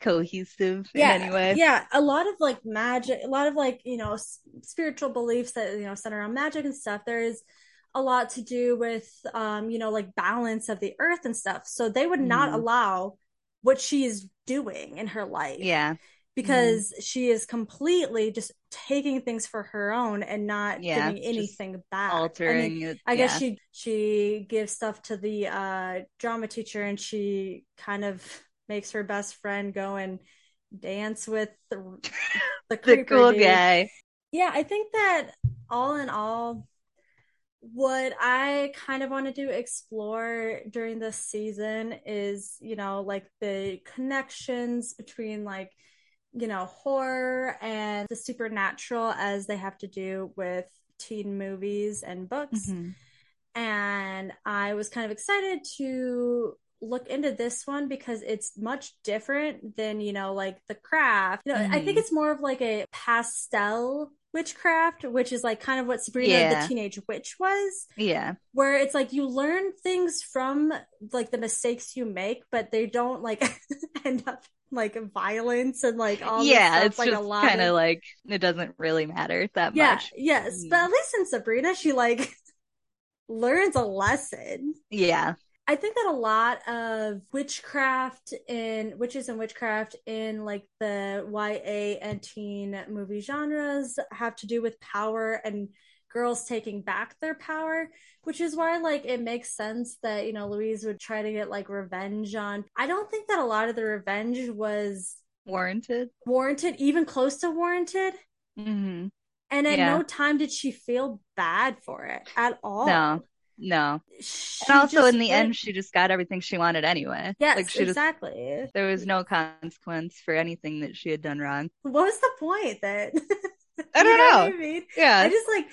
cohesive yeah, in any way. yeah. A lot of like magic, a lot of like you know s- spiritual beliefs that you know center around magic and stuff. There is a lot to do with um you know like balance of the earth and stuff. So they would not Mhm. allow what she is doing in her life Yeah. because she is completely just taking things for her own and not Yeah, giving anything back. I mean, Altering it. I guess yeah. she she gives stuff to the uh drama teacher and she kind of makes her best friend go and dance with the the, the cool dude. guy. Yeah, I think that all in all what I kind of wanted to explore during this season is, you know, like the connections between like you know, horror and the supernatural as they have to do with teen movies and books Mhm. and I was kind of excited to look into this one because it's much different than you know like the craft you know i think Mhm. it's more of like a pastel witchcraft which is like kind of what sabrina Yeah. the teenage witch was Yeah. where it's like you learn things from like the mistakes you make but they don't like end up like violence and like all this yeah, it's like just a lot kind of like it doesn't really matter that yeah much. yes Mm. but at least in sabrina she like learns a lesson Yeah. I think that a lot of witchcraft in witches and witchcraft in like the YA and teen movie genres have to do with power and girls taking back their power, which is why like it makes sense that you know Louise would try to get like revenge on. I don't think that a lot of the revenge was Warranted. warranted, even close to warranted. hmm And at Yeah. no time did she feel bad for it at all. No. No. She And also in the went- end she just got everything she wanted anyway. yes, Like she just exactly. there was no consequence for anything that she had done wrong. what was the point that I don't You know. what I mean, Yeah. I just like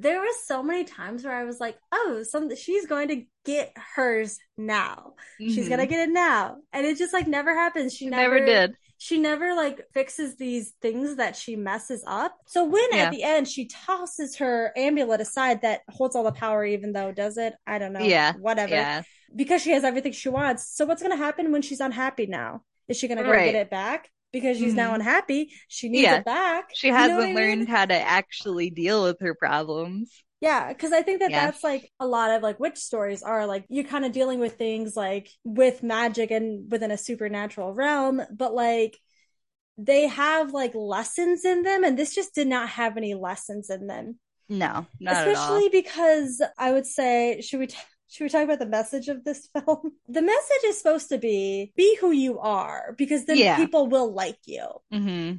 there were so many times where I was like, oh, some she's going to get hers now. She's Mhm. gonna get it now, and it just like never happens. She She never, never did. She never like fixes these things that she messes up. So when Yeah. at the end she tosses her amulet aside that holds all the power, even though does it? I don't know. Yeah. whatever. Yeah. Because she has everything she wants. So what's gonna happen when she's unhappy now? Is she gonna go Right. get it back? Because she's now Mhm. unhappy. She needs Yeah. it back. She You know hasn't what I mean? learned how to actually deal with her problems. Yeah, because I think that Yeah. that's like a lot of like witch stories are like you're kind of dealing with things like with magic and within a supernatural realm, but like they have like lessons in them, and this just did not have any lessons in them. No, not at all. Especially because I would say, should we t- should we talk about the message of this film? The message is supposed to be be who you are because then Yeah. people will like you. hmm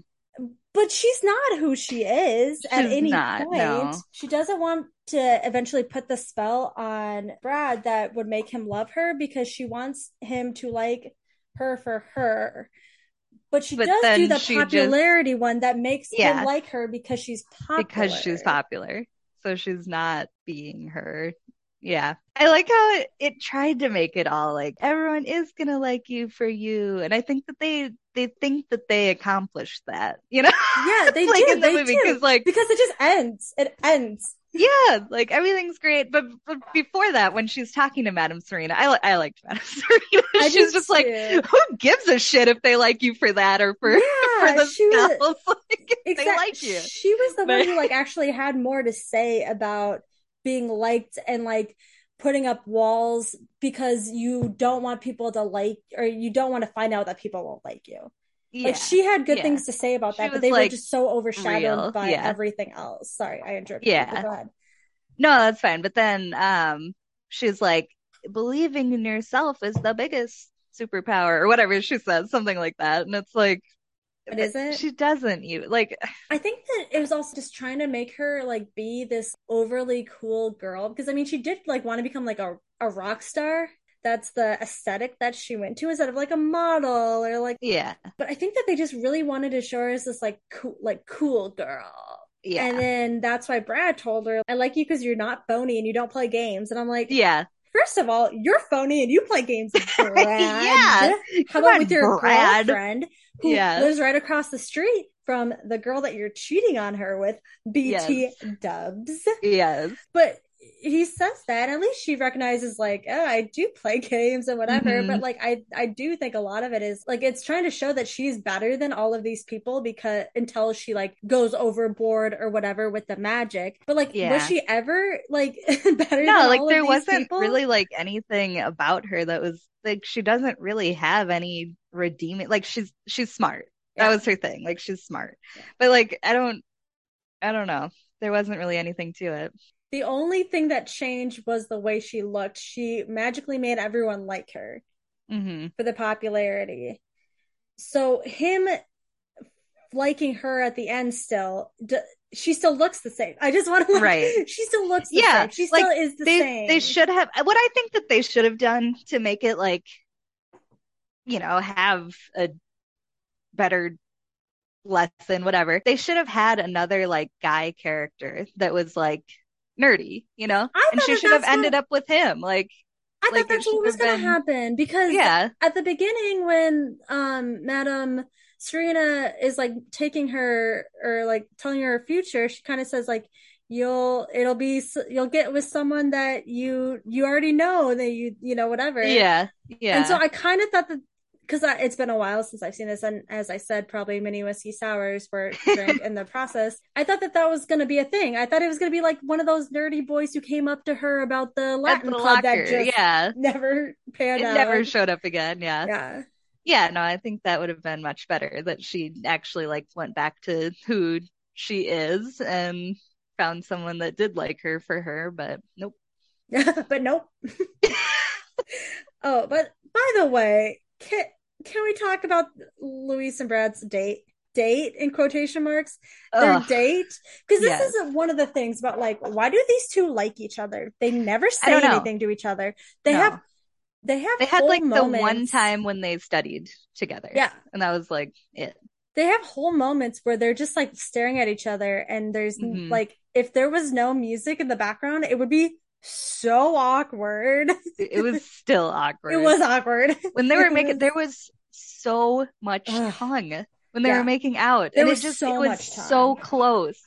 But she's not who she is at any not, point. no. She doesn't want to eventually put the spell on Brad that would make him love her because she wants him to like her for her. But she But does do the she just- popularity one that makes Yeah. him like her because she's popular. Because she's popular. So she's not being her. Yeah. I like how it, it tried to make it all like everyone is gonna like you for you. And I think that they they think that they accomplished that, you know? Yeah, they like do. the they do. because like because it just ends. It ends. yeah, like everything's great. But, but before that, when she's talking to Madame Serena, I I liked Madame Serena. I she's just like, who gives a shit if they like you for that or for for the she was like if they exact- like you. She was the one who like actually had more to say about being liked and like putting up walls because you don't want people to like or you don't want to find out that people won't like you. Yeah. Like she had good yeah. things to say about She that, but they were just so overshadowed real, by yeah. everything else. Sorry, I interrupted. Yeah. but go ahead. No, that's fine. But then um she's like, believing in yourself is the biggest superpower or whatever she says, something like that. And it's like But is it? she doesn't you like I think that it was also just trying to make her like be this overly cool girl because I mean she did like want to become like a, a rock star. That's the aesthetic that she went to instead of like a model or like yeah. but I think that they just really wanted to show her as this like cool like cool girl. Yeah. And then that's why Brad told her, I like you because you're not phony and you don't play games. And I'm like, yeah. first of all, you're phony and you play games, Brad. Yeah. How Come about on, with your Brad. girlfriend who Yeah. lives right across the street from the girl that you're cheating on her with, BT Yes. Dubs? Yes. But he says that at least she recognizes like oh i do play games and whatever Mhm. but like i i do think a lot of it is like it's trying to show that she's better than all of these people because until she like goes overboard or whatever with the magic but like Yeah. was she ever like better No, than like all there of these wasn't people? really like anything about her that was like she doesn't really have any redeeming like she's she's smart. That was her thing. Like she's smart. Yeah. But like I don't I don't know. There wasn't really anything to it. the only thing that changed was the way she looked she magically made everyone like her hmm for the popularity. So him liking her at the end still, d- she still looks the same. I just want to like, Right. She still looks the Yeah, same. She like, still is the they same. they should have what I think that they should have done to make it like you know have a better lesson whatever they should have had another like guy character that was like nerdy you know? And she should have that's ended up with him like I like, thought that's what was have going to been- happen because yeah. at the beginning when um Madam Serena is like taking her or like telling her her future, she kind of says like you'll it'll be you'll get with someone that you you already know that you you know whatever. yeah yeah. And so I kind of thought that because it's been a while since I've seen this, and as I said, probably many whiskey sours were drank in the process. I thought that that was going to be a thing. I thought it was going to be like one of those nerdy boys who came up to her about the at Latin the club that just yeah never panned it out. never showed up again yeah yeah. yeah no I think that would have been much better that she actually like went back to who she is and found someone that did like her for her but nope but nope. oh, but by the way, can can we talk about Louise and Brad's date? Date in quotation marks. Their Ugh. date, because this Yes. is one of the things about like why do these two like each other? They never say anything to each other. They No. have they have They had like the one time when they studied together. Yeah. And that was like it. they have whole moments where they're just like staring at each other and there's Mhm. like if there was no music in the background, it would be so awkward. It, was still awkward. It was awkward. when they were making there was so much Ugh. tongue when they Yeah. were making out. There and was it just so it was much tongue. so close.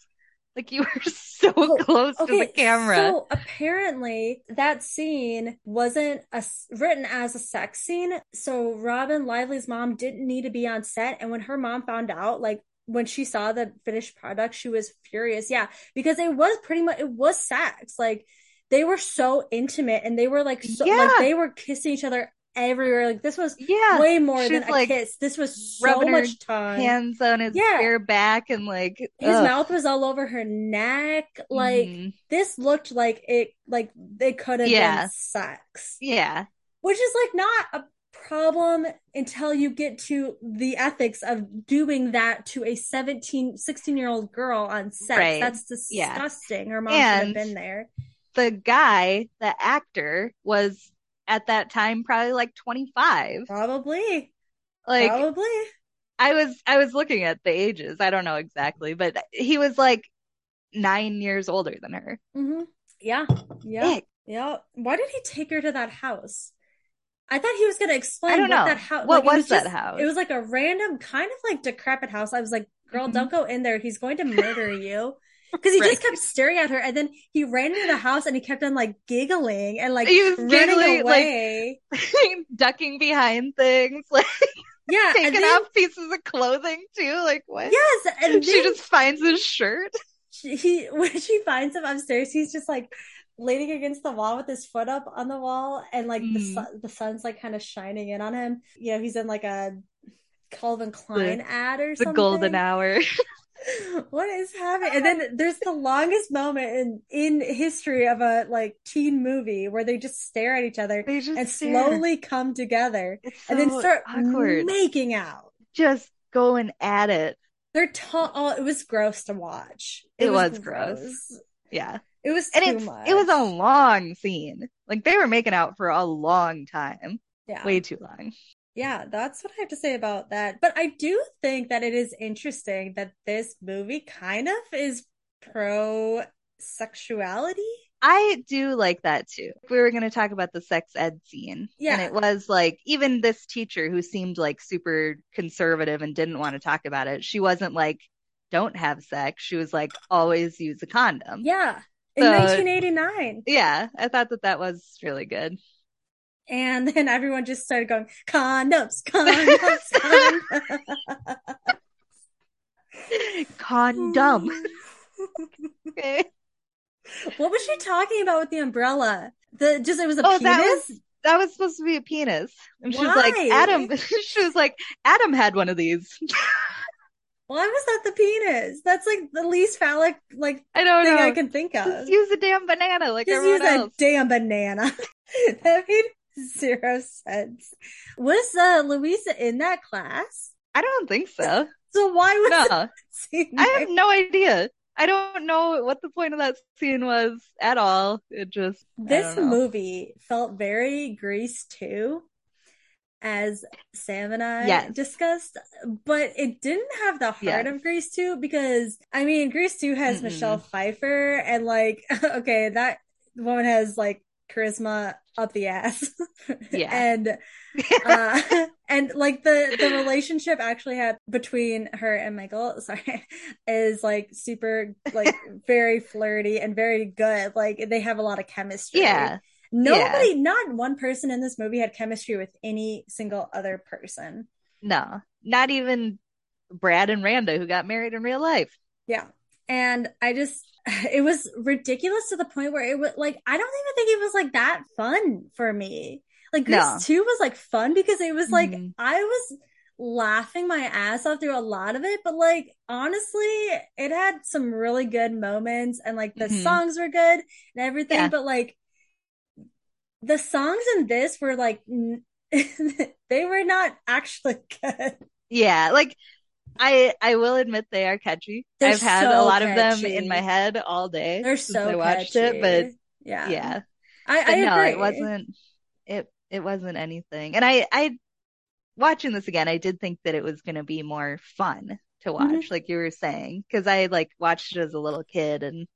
Like you were so Oh, close to the camera. So apparently that scene wasn't a, written as a sex scene. So Robyn Lively's mom didn't need to be on set. And when her mom found out, like when she saw the finished product, she was furious. Yeah, because it was pretty much it was sex. Like they were so intimate and they were like so Yeah. like they were kissing each other everywhere. Like this was yeah. way more She than was, a kiss. This was so much time. Hands on his Yeah. bare back and like His ugh. mouth was all over her neck. Like Mhm. this looked like it like it could have Yeah. been sex Yeah. which is like not a problem until you get to the ethics of doing that to a 17 16 year old girl on set Right. that's disgusting her mom should have been there the guy, the actor, was at that time probably like 25. probably Like probably I was I was looking at the ages. I don't know exactly, but he was like 9 years older than her. hmm yeah yeah Ick. yeah why did he take her to that house I thought he was gonna explain I don't what know. that house. What like, it was that house? It was like a random, kind of like decrepit house. I was like, "Girl, Mhm. don't go in there. He's going to murder you." Because he Right. just kept staring at her, and then he ran into the house and he kept on like giggling and like He was running giggling, like- away. ducking behind things, like yeah, taking then off pieces of clothing too. Like what? yes, and she just finds his shirt. she- he when she finds him upstairs, he's just like leaning against the wall with his foot up on the wall, and like the Mm. sun, the sun's like kind of shining in on him. You know, he's in like a Calvin Klein ad or something. The something. golden hour. What is happening? And then there's the longest moment in in history of a like teen movie where they just stare at each other and stare. slowly come together It's and then start awkward. making out. Just going at it. They're ta- oh, it was gross to watch. It was gross. Yeah. It was And it's much. it was a long scene. Like they were making out for a long time. yeah. Way too long. Yeah, that's what I have to say about that. But I do think that it is interesting that this movie kind of is pro sexuality. I do like that too. We were going to talk about the sex ed scene. Yeah. And it was like, even this teacher who seemed like super conservative and didn't want to talk about it, she wasn't like, don't have sex. She was like, always use a condom. Yeah. In So- 1989. Yeah, I thought that that was really good. And then everyone just started going, condoms, condoms, condoms. Condom. Okay. what was she talking about with the umbrella? The just it was a Oh, penis? that was that was supposed to be a penis. And she was like, Adam she was like, Adam had one of these. Why was that the penis? That's like the least phallic like I don't thing know. I can think of. Just use a damn banana like Just use else. damn banana. that made zero sense. Was uh, Louisa in that class? I don't think so. So why was No, I have no idea. I don't know what the point of that scene was at all. It just This movie felt very Grease 2, as Sam and I Yes. discussed, but it didn't have the heart Yes. of Grease 2 because I mean Grease 2 has Mm-mm. Michelle Pfeiffer and like okay, that woman has like charisma up the ass. Yeah. and uh and like the the relationship actually had between her and Michael, sorry, is like super like very flirty and very good. Like they have a lot of chemistry. yeah, Nobody, not one person in this movie had chemistry with any single other person. no, not even Brad and Randa who got married in real life. Yeah. And I just, it was ridiculous to the point where it was like, I don't even think it was like that fun for me. Like, Grease No. 2 was like fun because it was like, Mhm. I was laughing my ass off through a lot of it, but like, honestly, it had some really good moments and like the Mhm. songs were good and everything, Yeah. but like, the songs in this were like, n- they were not actually good. Yeah, like I I will admit they are catchy. They're I've had a so lot of them in my head all day They're since so I watched catchy. it, but yeah, yeah. I, I no, agree. it wasn't it it wasn't anything. And I I watching this again, I did think that it was going to be more fun to watch, Mhm. like you were saying, because I like watched it as a little kid and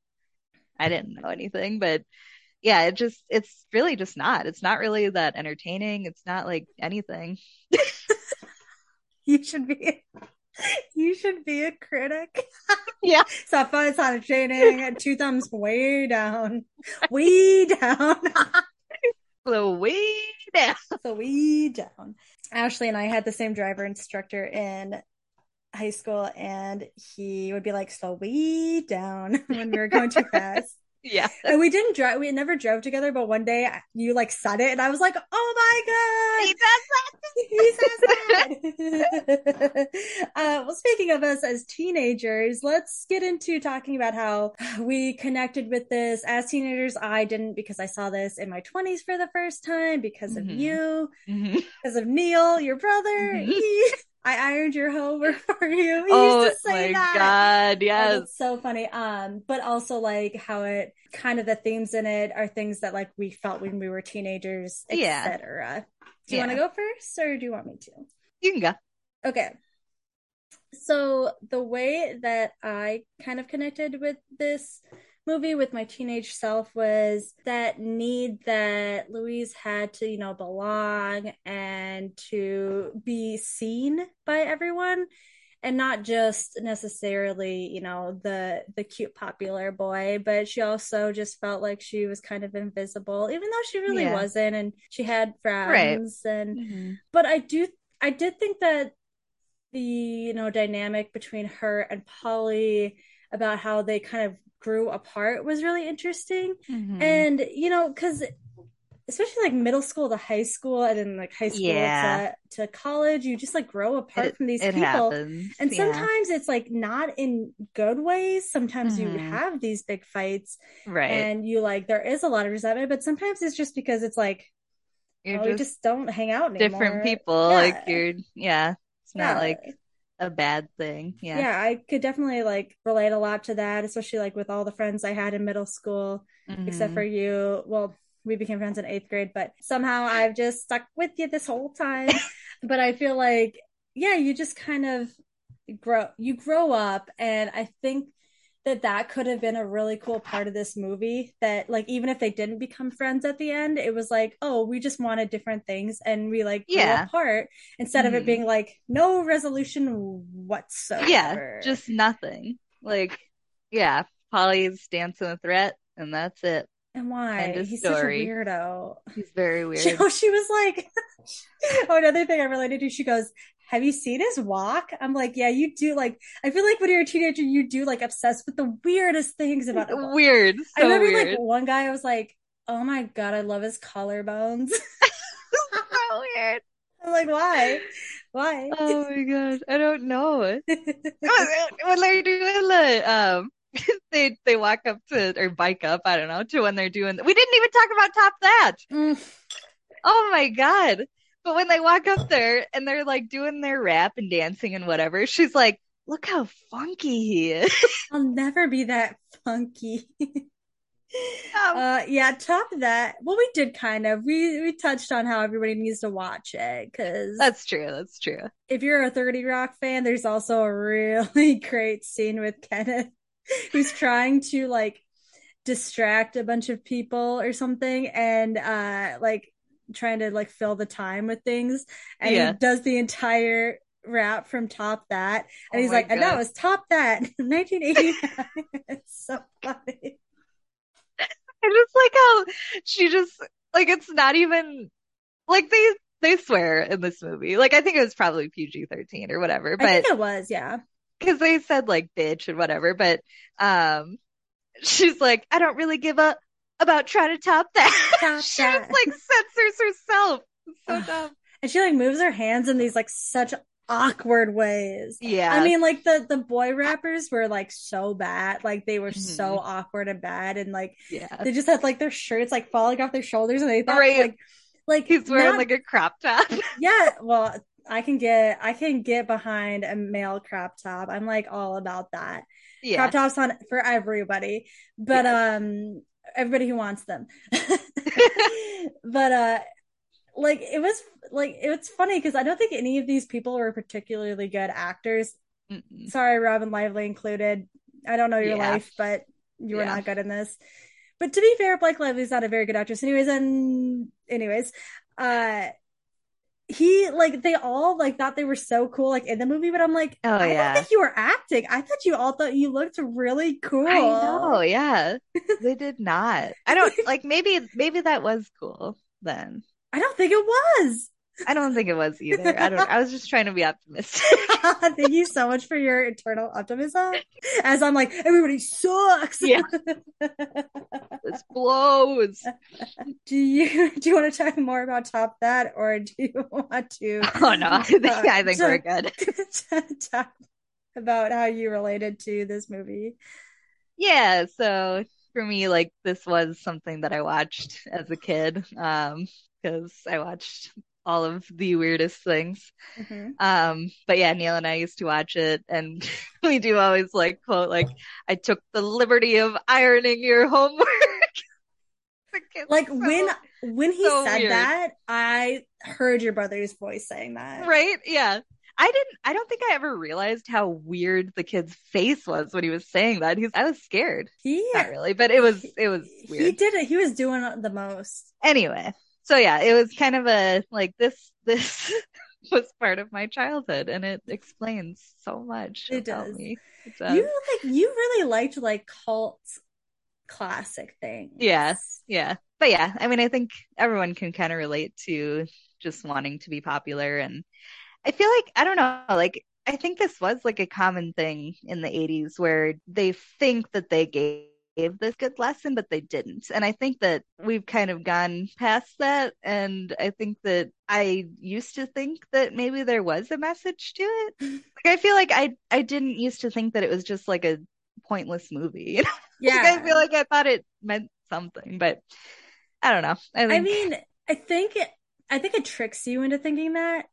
I didn't know anything, but yeah, it just it's really just not. It's not really that entertaining. It's not like anything. You should be. You should be a critic. Yeah. It's not fun. It's not entertaining. Two thumbs way down, way down. So way down. so way down. Ashley and I had the same driver instructor in high school, and he would be like, "Slow way down" when we were going too fast. Yeah. And we didn't drive. We never drove together, but one day you like said it, and I was like, "Oh my He god!" does that. he says that. uh, well, speaking of us as teenagers, let's get into talking about how we connected with this as teenagers. I didn't because I saw this in my 20s for the first time because of Mhm. you, Mhm. because of Neil, your brother. Mhm. I ironed your homework for you. He Oh used to say my that. God, yes. that's so funny. Um, but also like how it kind of the themes in it are things that like we felt when we were teenagers, Yeah. etc. Do you Yeah. want to go first or do you want me to? You can go. Okay. So the way that I kind of connected with this movie with my teenage self was that need that Louise had to, you know, belong and to be seen by everyone and not just necessarily you know the the cute popular boy but she also just felt like she was kind of invisible even though she really Yeah. wasn't and she had friends and Mhm. but i do i did think that the you know dynamic between her and polly about how they kind of grew apart was really interesting Mhm. and you know because especially like middle school to high school and then like high school Yeah. to, to college you just like grow apart it, from these people happens. and yeah. sometimes it's like not in good ways sometimes you Mhm. have these big fights right. and you like there is a lot of resentment but sometimes it's just because it's like You're oh, we just, just don't hang out anymore different people. Like you're, yeah. It's not Yeah. like a bad thing. Yeah. yeah i could definitely like relate a lot to that especially like with all the friends i had in middle school except Mhm. for you. Well, we became friends in eighth grade, but somehow I've just stuck with you this whole time. but I feel like, yeah, you just kind of grow, you grow up. And I think that that could have been a really cool part of this movie that like even if they didn't become friends at the end it was like oh we just wanted different things and we like Yeah. apart instead of it Mhm. being like no resolution whatsoever Yeah, just nothing. Like, yeah, Polly's dancing a threat and that's it. and why he's such a weirdo He's very weird. She, oh, she was like, oh, another thing I related to, she goes, Have you seen his walk? I'm like, Yeah, you do. Like, I feel like when you're a teenager, you do like obsess with the weirdest things about him. weird. I remember weird. like one guy, I was like, Oh my God, I love his collarbones. so weird. I'm like, Why? Why? Oh my god, I don't know. when they're doing the um, they they walk up to or bike up. I don't know to when they're doing. We didn't even talk about top that. Mm, Oh my god! But when they walk up there and they're like doing their rap and dancing and whatever, she's like, "Look how funky he is." I'll never be that funky. Um, uh yeah top of that well we did kind of we we touched on how everybody needs to watch it because That's true. That's true. if you're a 30 Rock fan, there's also a really great scene with Kenneth who's trying to like distract a bunch of people or something and uh like trying to like fill the time with things and Yeah. he does the entire rap from top that and Oh he's like and that God. was top that 1989 it's so funny I just like how she just like it's not even like they they swear in this movie. Like I think it was probably PG-13 or whatever, I but think it was yeah because they said like bitch and whatever, but um she's like, I don't really give a about trying to top that. Top she that. just like censors herself. It's so dumb. and she like moves her hands in these like such awkward ways Yeah. I mean, like the the boy rappers were like so bad, like they were Mhm. so awkward and bad, and like yeah. they just had like their shirts like falling off their shoulders, and they thought Right. like like He's wearing not- like a crop top. yeah. Well, I can get I can get behind a male crop top. I'm like all about that. yeah. Crop tops on for everybody, but um everybody who wants them. but uh like it was like it was funny because I don't think any of these people were particularly good actors Mm-mm. sorry, Robyn Lively included. I don't know your Yeah. life, but you were Yeah. not good in this. But to be fair, Blake Lively's not a very good actress, anyways. And anyways, uh, he like they all like thought they were so cool like in the movie, but I'm like, Oh, I yeah. don't think you were acting. I thought you all thought you looked really cool. I know, yeah. They did not. I don't like maybe maybe that was cool then. I don't think it was. I don't think it was either. I don't I was just trying to be optimistic. Thank you so much for your internal optimism. As I'm like, everybody sucks. Yeah. This blows. do you do you want to talk more about top that, or do you want to? Oh no, I think, uh, I think we're to- good. talk about how you related to this movie? Yeah, so for me, like this was something that I watched as a kid, um, because I watched all of the weirdest things. Mhm. Um, but yeah, Neil and I used to watch it, and we do always like quote like, "I took the liberty of ironing your homework." Like, it's Like so- when when he so said weird. that, I heard your brother's voice saying that. right? Yeah. I didn't I don't think I ever realized how weird the kid's face was when he was saying that. He's I was scared. He Not really, but it was it was weird. he did it. He was doing the most. Anyway, so yeah, it was kind of a like this this was part of my childhood and it explains so much It does. me. It You like you really liked like cult classic thing. Yeah. Yeah. But yeah, I mean, I think everyone can kind of relate to just wanting to be popular. And I feel like, I don't know, like, I think this was like a common thing in the 80s where they think that they gave this good lesson, but they didn't. And I think that we've kind of gone past that. And I think that I used to think that maybe there was a message to it. Like, I feel like I, I didn't used to think that it was just like a pointless movie. You know? Yeah. Like, I feel like I thought it meant something, but I don't know. I I mean, I think it, I think it tricks you into thinking that,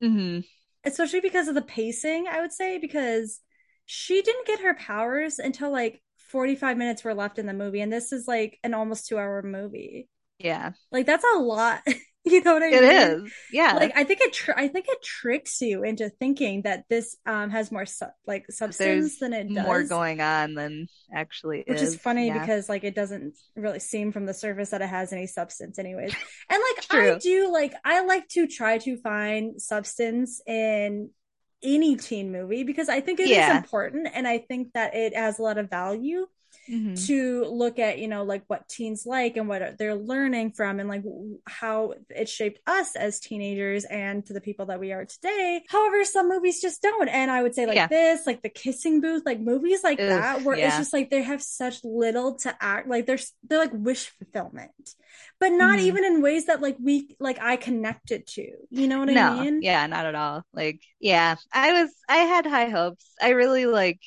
mhm. especially because of the pacing, I would say, because she didn't get her powers until like 45 minutes were left in the movie, and this is like an almost two hour movie. yeah, Like that's a lot. you know what I it mean? is. Yeah. Like I think it tr- I think it tricks you into thinking that this um has more su- like substance There's than it does. more going on than actually which is. is funny Yeah. because like it doesn't really seem from the surface that it has any substance anyways and like i do like i like to try to find substance in any teen movie because i think it is Yeah. important and i think that it has a lot of value Mhm. to look at you know like what teens like and what they're learning from and like how it shaped us as teenagers and to the people that we are today however some movies just don't and i would say like Yeah. this like the kissing booth like movies like Ugh, that where it's just like they have such little to act like they're they're like wish fulfillment but not Mhm. even in ways that like we like i connected to you know what no, i mean yeah, not at all. Like, yeah, I was, I had high hopes. I really like,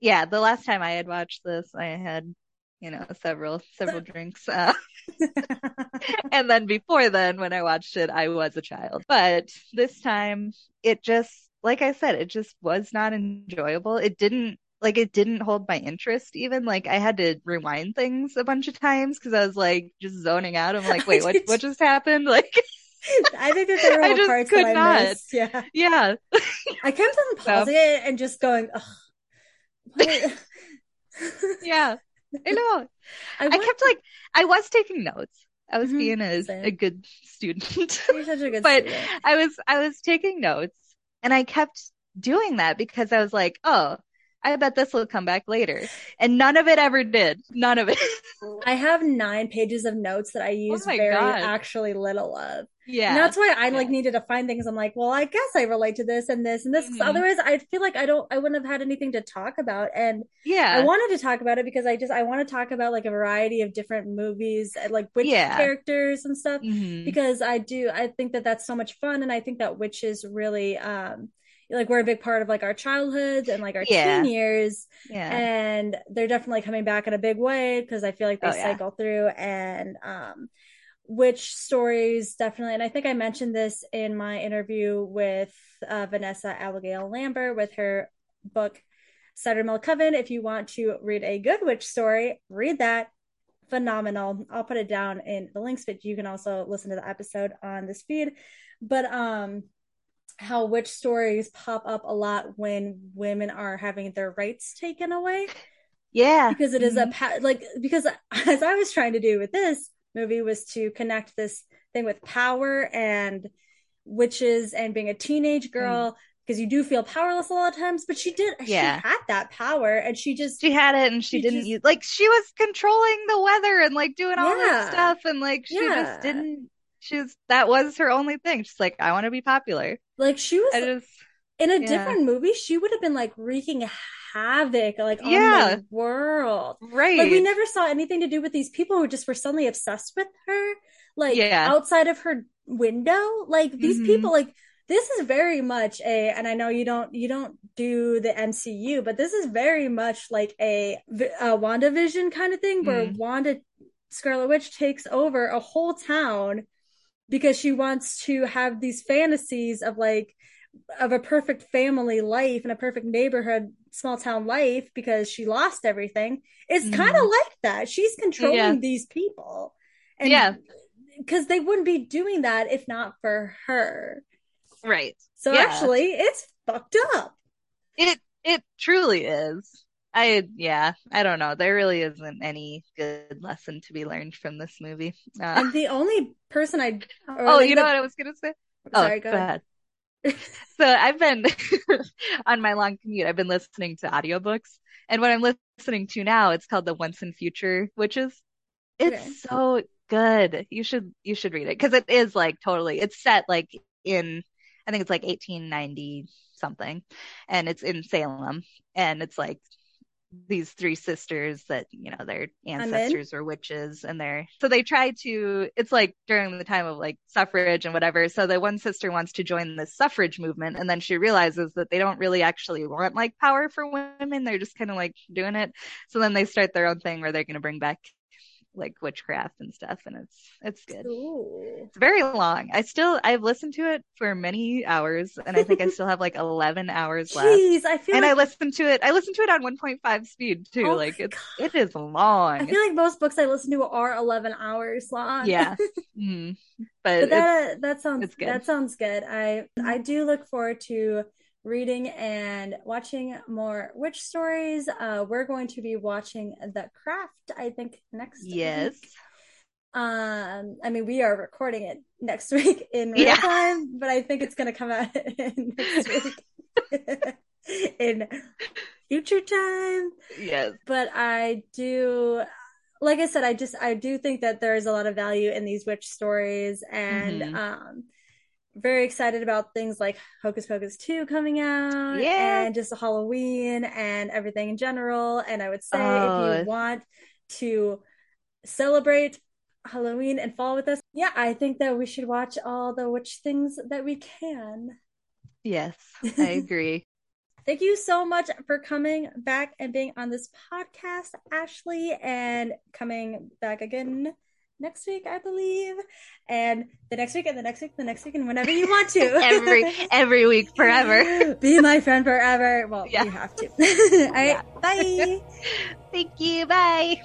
yeah, the last time I had watched this, I had, you know, several, several drinks. Uh, and then before then, when I watched it, I was a child. But this time, it just, like I said, it just was not enjoyable. It didn't, like, it didn't hold my interest even. Like, I had to rewind things a bunch of times because I was like just zoning out. I'm like, wait, what, what just happened? Like, i think that there I were just parts that i not. missed yeah yeah, i kept on pausing it and just going yeah, I know. I, I kept like, I was taking notes. I was Mhm, being a, same. a good student. You're such a good but student. I was I was taking notes and I kept doing that because I was like, oh, I bet this will come back later. And none of it ever did. None of it. I have nine pages of notes that I use Oh very God. actually little of. Yeah. And that's why I Yeah. like needed to find things. I'm like, well, I guess I relate to this and this and this. Mhm. otherwise, I feel like I don't, I wouldn't have had anything to talk about. And yeah. I wanted to talk about it because I just, I want to talk about like a variety of different movies, like witch Yeah. characters and stuff. Mhm. Because I do, I think that that's so much fun, and I think that witches really, um, like we're a big part of like our childhoods and like our Yeah. teen years Yeah. and they're definitely coming back in a big way because I feel like they Oh, yeah. cycle through and um witch stories definitely and I think I mentioned this in my interview with uh, Vanessa Abigail Lambert with her book Cider Mill Coven. If you want to read a good witch story read that. Phenomenal. I'll put it down in the links but you can also listen to the episode on this feed. But um how witch stories pop up a lot when women are having their rights taken away. Yeah. because it is Mhm. a pa- like because as I was trying to do with this movie was to connect this thing with power and witches and being a teenage hmm. girl because you do feel powerless a lot of times but she did Yeah. she had that power and she just She had it and she, She didn't just- use like she was controlling the weather and like doing all Yeah. that stuff and like she Yeah. just didn't she was that was her only thing. She's like, I want to be popular. like she was just in a yeah. different movie she would have been like wreaking havoc like on Yeah. the world right. like we never saw anything to do with these people who just were suddenly obsessed with her like Yeah. outside of her window like these Mhm. people like this is very much a and i know you don't you don't do the mcu but this is very much like a, a wandavision kind of thing where Mm. wanda scarlet witch takes over a whole town because she wants to have these fantasies of like of a perfect family life and a perfect neighborhood small town life because she lost everything it's Mhm. kind of like that she's controlling Yeah. these people and Yeah. because they wouldn't be doing that if not for her Right. So Yeah. actually, it's fucked up. It it truly is. I yeah, I don't know. There really isn't any good lesson to be learned from this movie. Uh, And the only person I oh, you know the- what I was gonna say? Sorry, oh, go ahead. So I've been on my long commute, I've been listening to audiobooks. And what I'm listening to now, it's called The Once and Future Witches. It's Okay. so good. You should you should read it because it is like totally it's set like in I think it's like 1890 something and it's in Salem and it's like these three sisters that you know their ancestors were witches and they're so they try to it's like during the time of like suffrage and whatever so the one sister wants to join the suffrage movement and then she realizes that they don't really actually want like power for women they're just kind of like doing it so then they start their own thing where they're going to bring back like witchcraft and stuff and it's it's good Ooh. it's very long i still i've listened to it for many hours and i think i still have like 11 hours left Jeez, I feel and like I listened to it. I listened to it on 1.5 speed too. Oh like it's it is long. I feel like most books I listen to are 11 hours long. yeah, mm. but but, that that sounds good. that sounds good. I I do look forward to reading and watching more witch stories. Uh, we're going to be watching The Craft. I think next yes, week. Um, I mean, we are recording it next week in real Yeah. time, but I think it's going to come out next week in future time. yes, But I do, like I said, I just I do think that there is a lot of value in these witch stories, and Mhm. um, very excited about things like Hocus Pocus 2 coming out, Yeah. and just Halloween and everything in general. And I would say if Oh. you want to celebrate Halloween and fall with us, yeah, I think that we should watch all the witch things that we can. yes, I agree. Thank you so much for coming back and being on this podcast, Ashley, and coming back again next week, I believe, and the next week, and the next week, the next week, and whenever you want to. every every week forever. Be my friend forever. Well, Yeah. you have to. All right, Yeah. bye. Thank you. Bye.